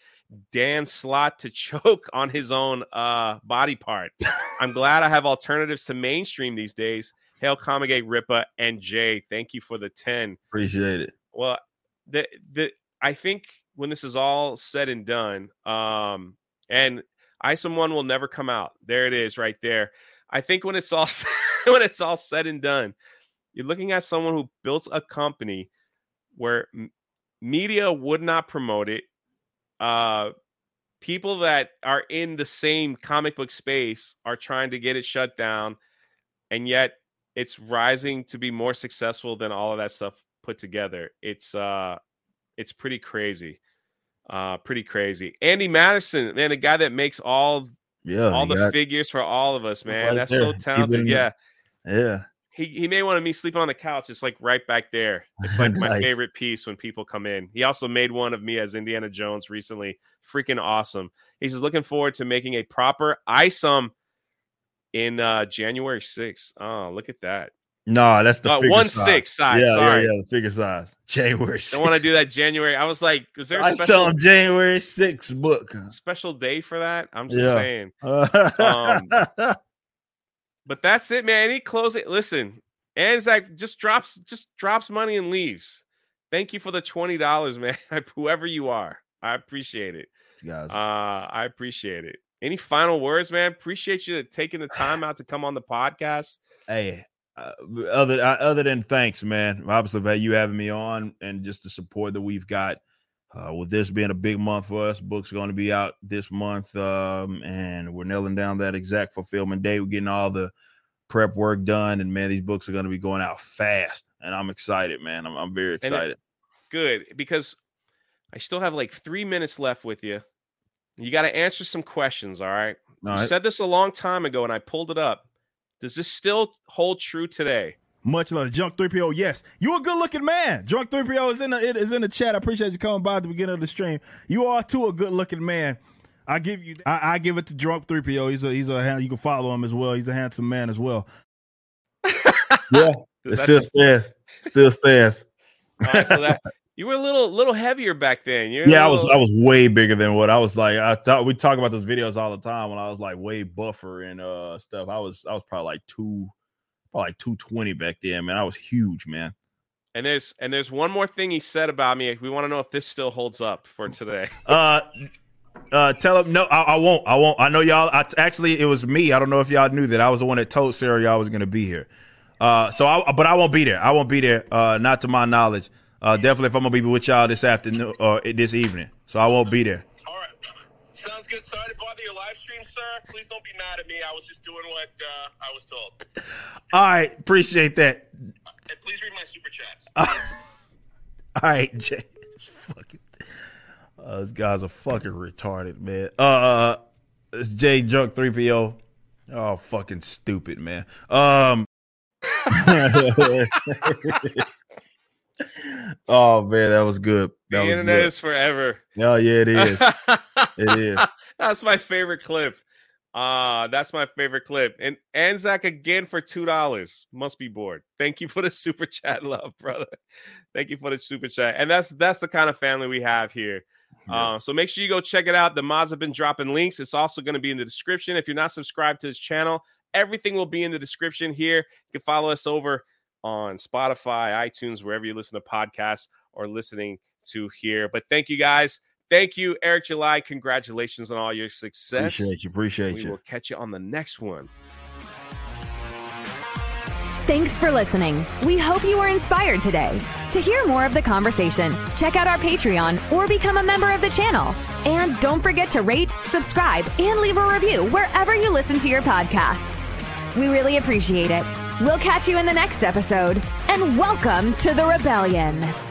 Dan Slott to choke on his own uh, body part. I'm glad I have alternatives to mainstream these days. Hail Kamige Rippa and Jay. Thank you for the 10. Appreciate it. Well, the the I think when this is all said and done, um, and ISOM one will never come out. There it is, right there. I think when it's all when it's all said and done, you're looking at someone who built a company where m- media would not promote it. Uh, people that are in the same comic book space are trying to get it shut down, and yet it's rising to be more successful than all of that stuff put together. It's uh, it's pretty crazy. Uh, pretty crazy. Andy Madison, man, the guy that makes all yeah all the got, figures for all of us, man. Right That's there. so talented. Yeah. Yeah. He, he may want me sleeping on the couch. It's like right back there. It's like my favorite piece when people come in. He also made one of me as Indiana Jones recently. Freaking awesome. He's just looking forward to making a proper ISOM in uh January 6th. Oh, look at that. No, that's the uh, one size. six size. Yeah, Sorry. yeah, yeah, the figure size. January. 6th. I want to do that January. I was like, is there a I special saw January 6th book? Special day for that? I'm just yeah. saying. um, but that's it, man. Any closing? Listen, Anzac just drops just drops money and leaves. Thank you for the twenty dollars, man. Whoever you are, I appreciate it. Guys, uh, I appreciate it. Any final words, man? Appreciate you taking the time out to come on the podcast. Hey, uh, other uh, other than thanks, man. Obviously, for you having me on and just the support that we've got. Uh, with this being a big month for us, books going to be out this month, um, and we're nailing down that exact fulfillment date. We're getting all the prep work done, and man, these books are going to be going out fast, and I'm excited, man. I'm, I'm very excited. It, good because I still have like three minutes left with you. You got to answer some questions. All right. All you said this a long time ago, and I pulled it up. Does this still hold true today? Much love, Junk 3PO. Yes, you a good looking man. Junk 3PO is in the it is in the chat. I appreciate you coming by at the beginning of the stream. You are too a good looking man. I give you I, I give it to Drunk 3PO. He's a he's a you can follow him as well. He's a handsome man as well. Yeah, it That's still just- stands. Still stands. All right, so that you were a little little heavier back then. You're Yeah, I was I was way bigger than what I was like. I thought we talk about those videos all the time when I was like way buffer and uh stuff. I was I was probably like two, probably like two twenty back then. Man, I was huge, man. And there's and there's one more thing he said about me. We want to know if this still holds up for today. Uh uh tell him no, I, I won't. I won't. I know y'all I, actually it was me. I don't know if y'all knew that. I was the one that told Sarah y'all was gonna be here. Uh so I but I won't be there. I won't be there, uh not to my knowledge. Uh definitely if I'm gonna be with y'all this afternoon or this evening. So I won't be there. All right. Sounds good. Sorry to bother your live stream, sir. Please don't be mad at me. I was just doing what uh, I was told. All right, appreciate that. And please read my super chats. All right, Jay. Fucking. Uh, this guy's a fucking retarded, man. Uh, it's Jay Junk 3PO. Oh, fucking stupid, man. Um, oh man, that was good. The was internet good. is forever. Oh yeah, it is. it is. That's my favorite clip. Ah, that's my favorite clip. And Anzac again for two dollars. Must be bored. Thank you for the super chat, love, brother. Thank you for the super chat. And that's that's the kind of family we have here. Yeah. Uh, so make sure you go check it out. The mods have been dropping links. It's also going to be in the description. If you're not subscribed to his channel, everything will be in the description here. You can follow us over on Spotify, iTunes, wherever you listen to podcasts or listening to here. But thank you guys. Thank you, Eric July. Congratulations on all your success. Appreciate you. Appreciate We you. will catch you on the next one. Thanks for listening. We hope you were inspired today. To hear more of the conversation, check out our Patreon or become a member of the channel. And don't forget to rate, subscribe, and leave a review wherever you listen to your podcasts. We really appreciate it. We'll catch you in the next episode. And welcome to the Rebellion.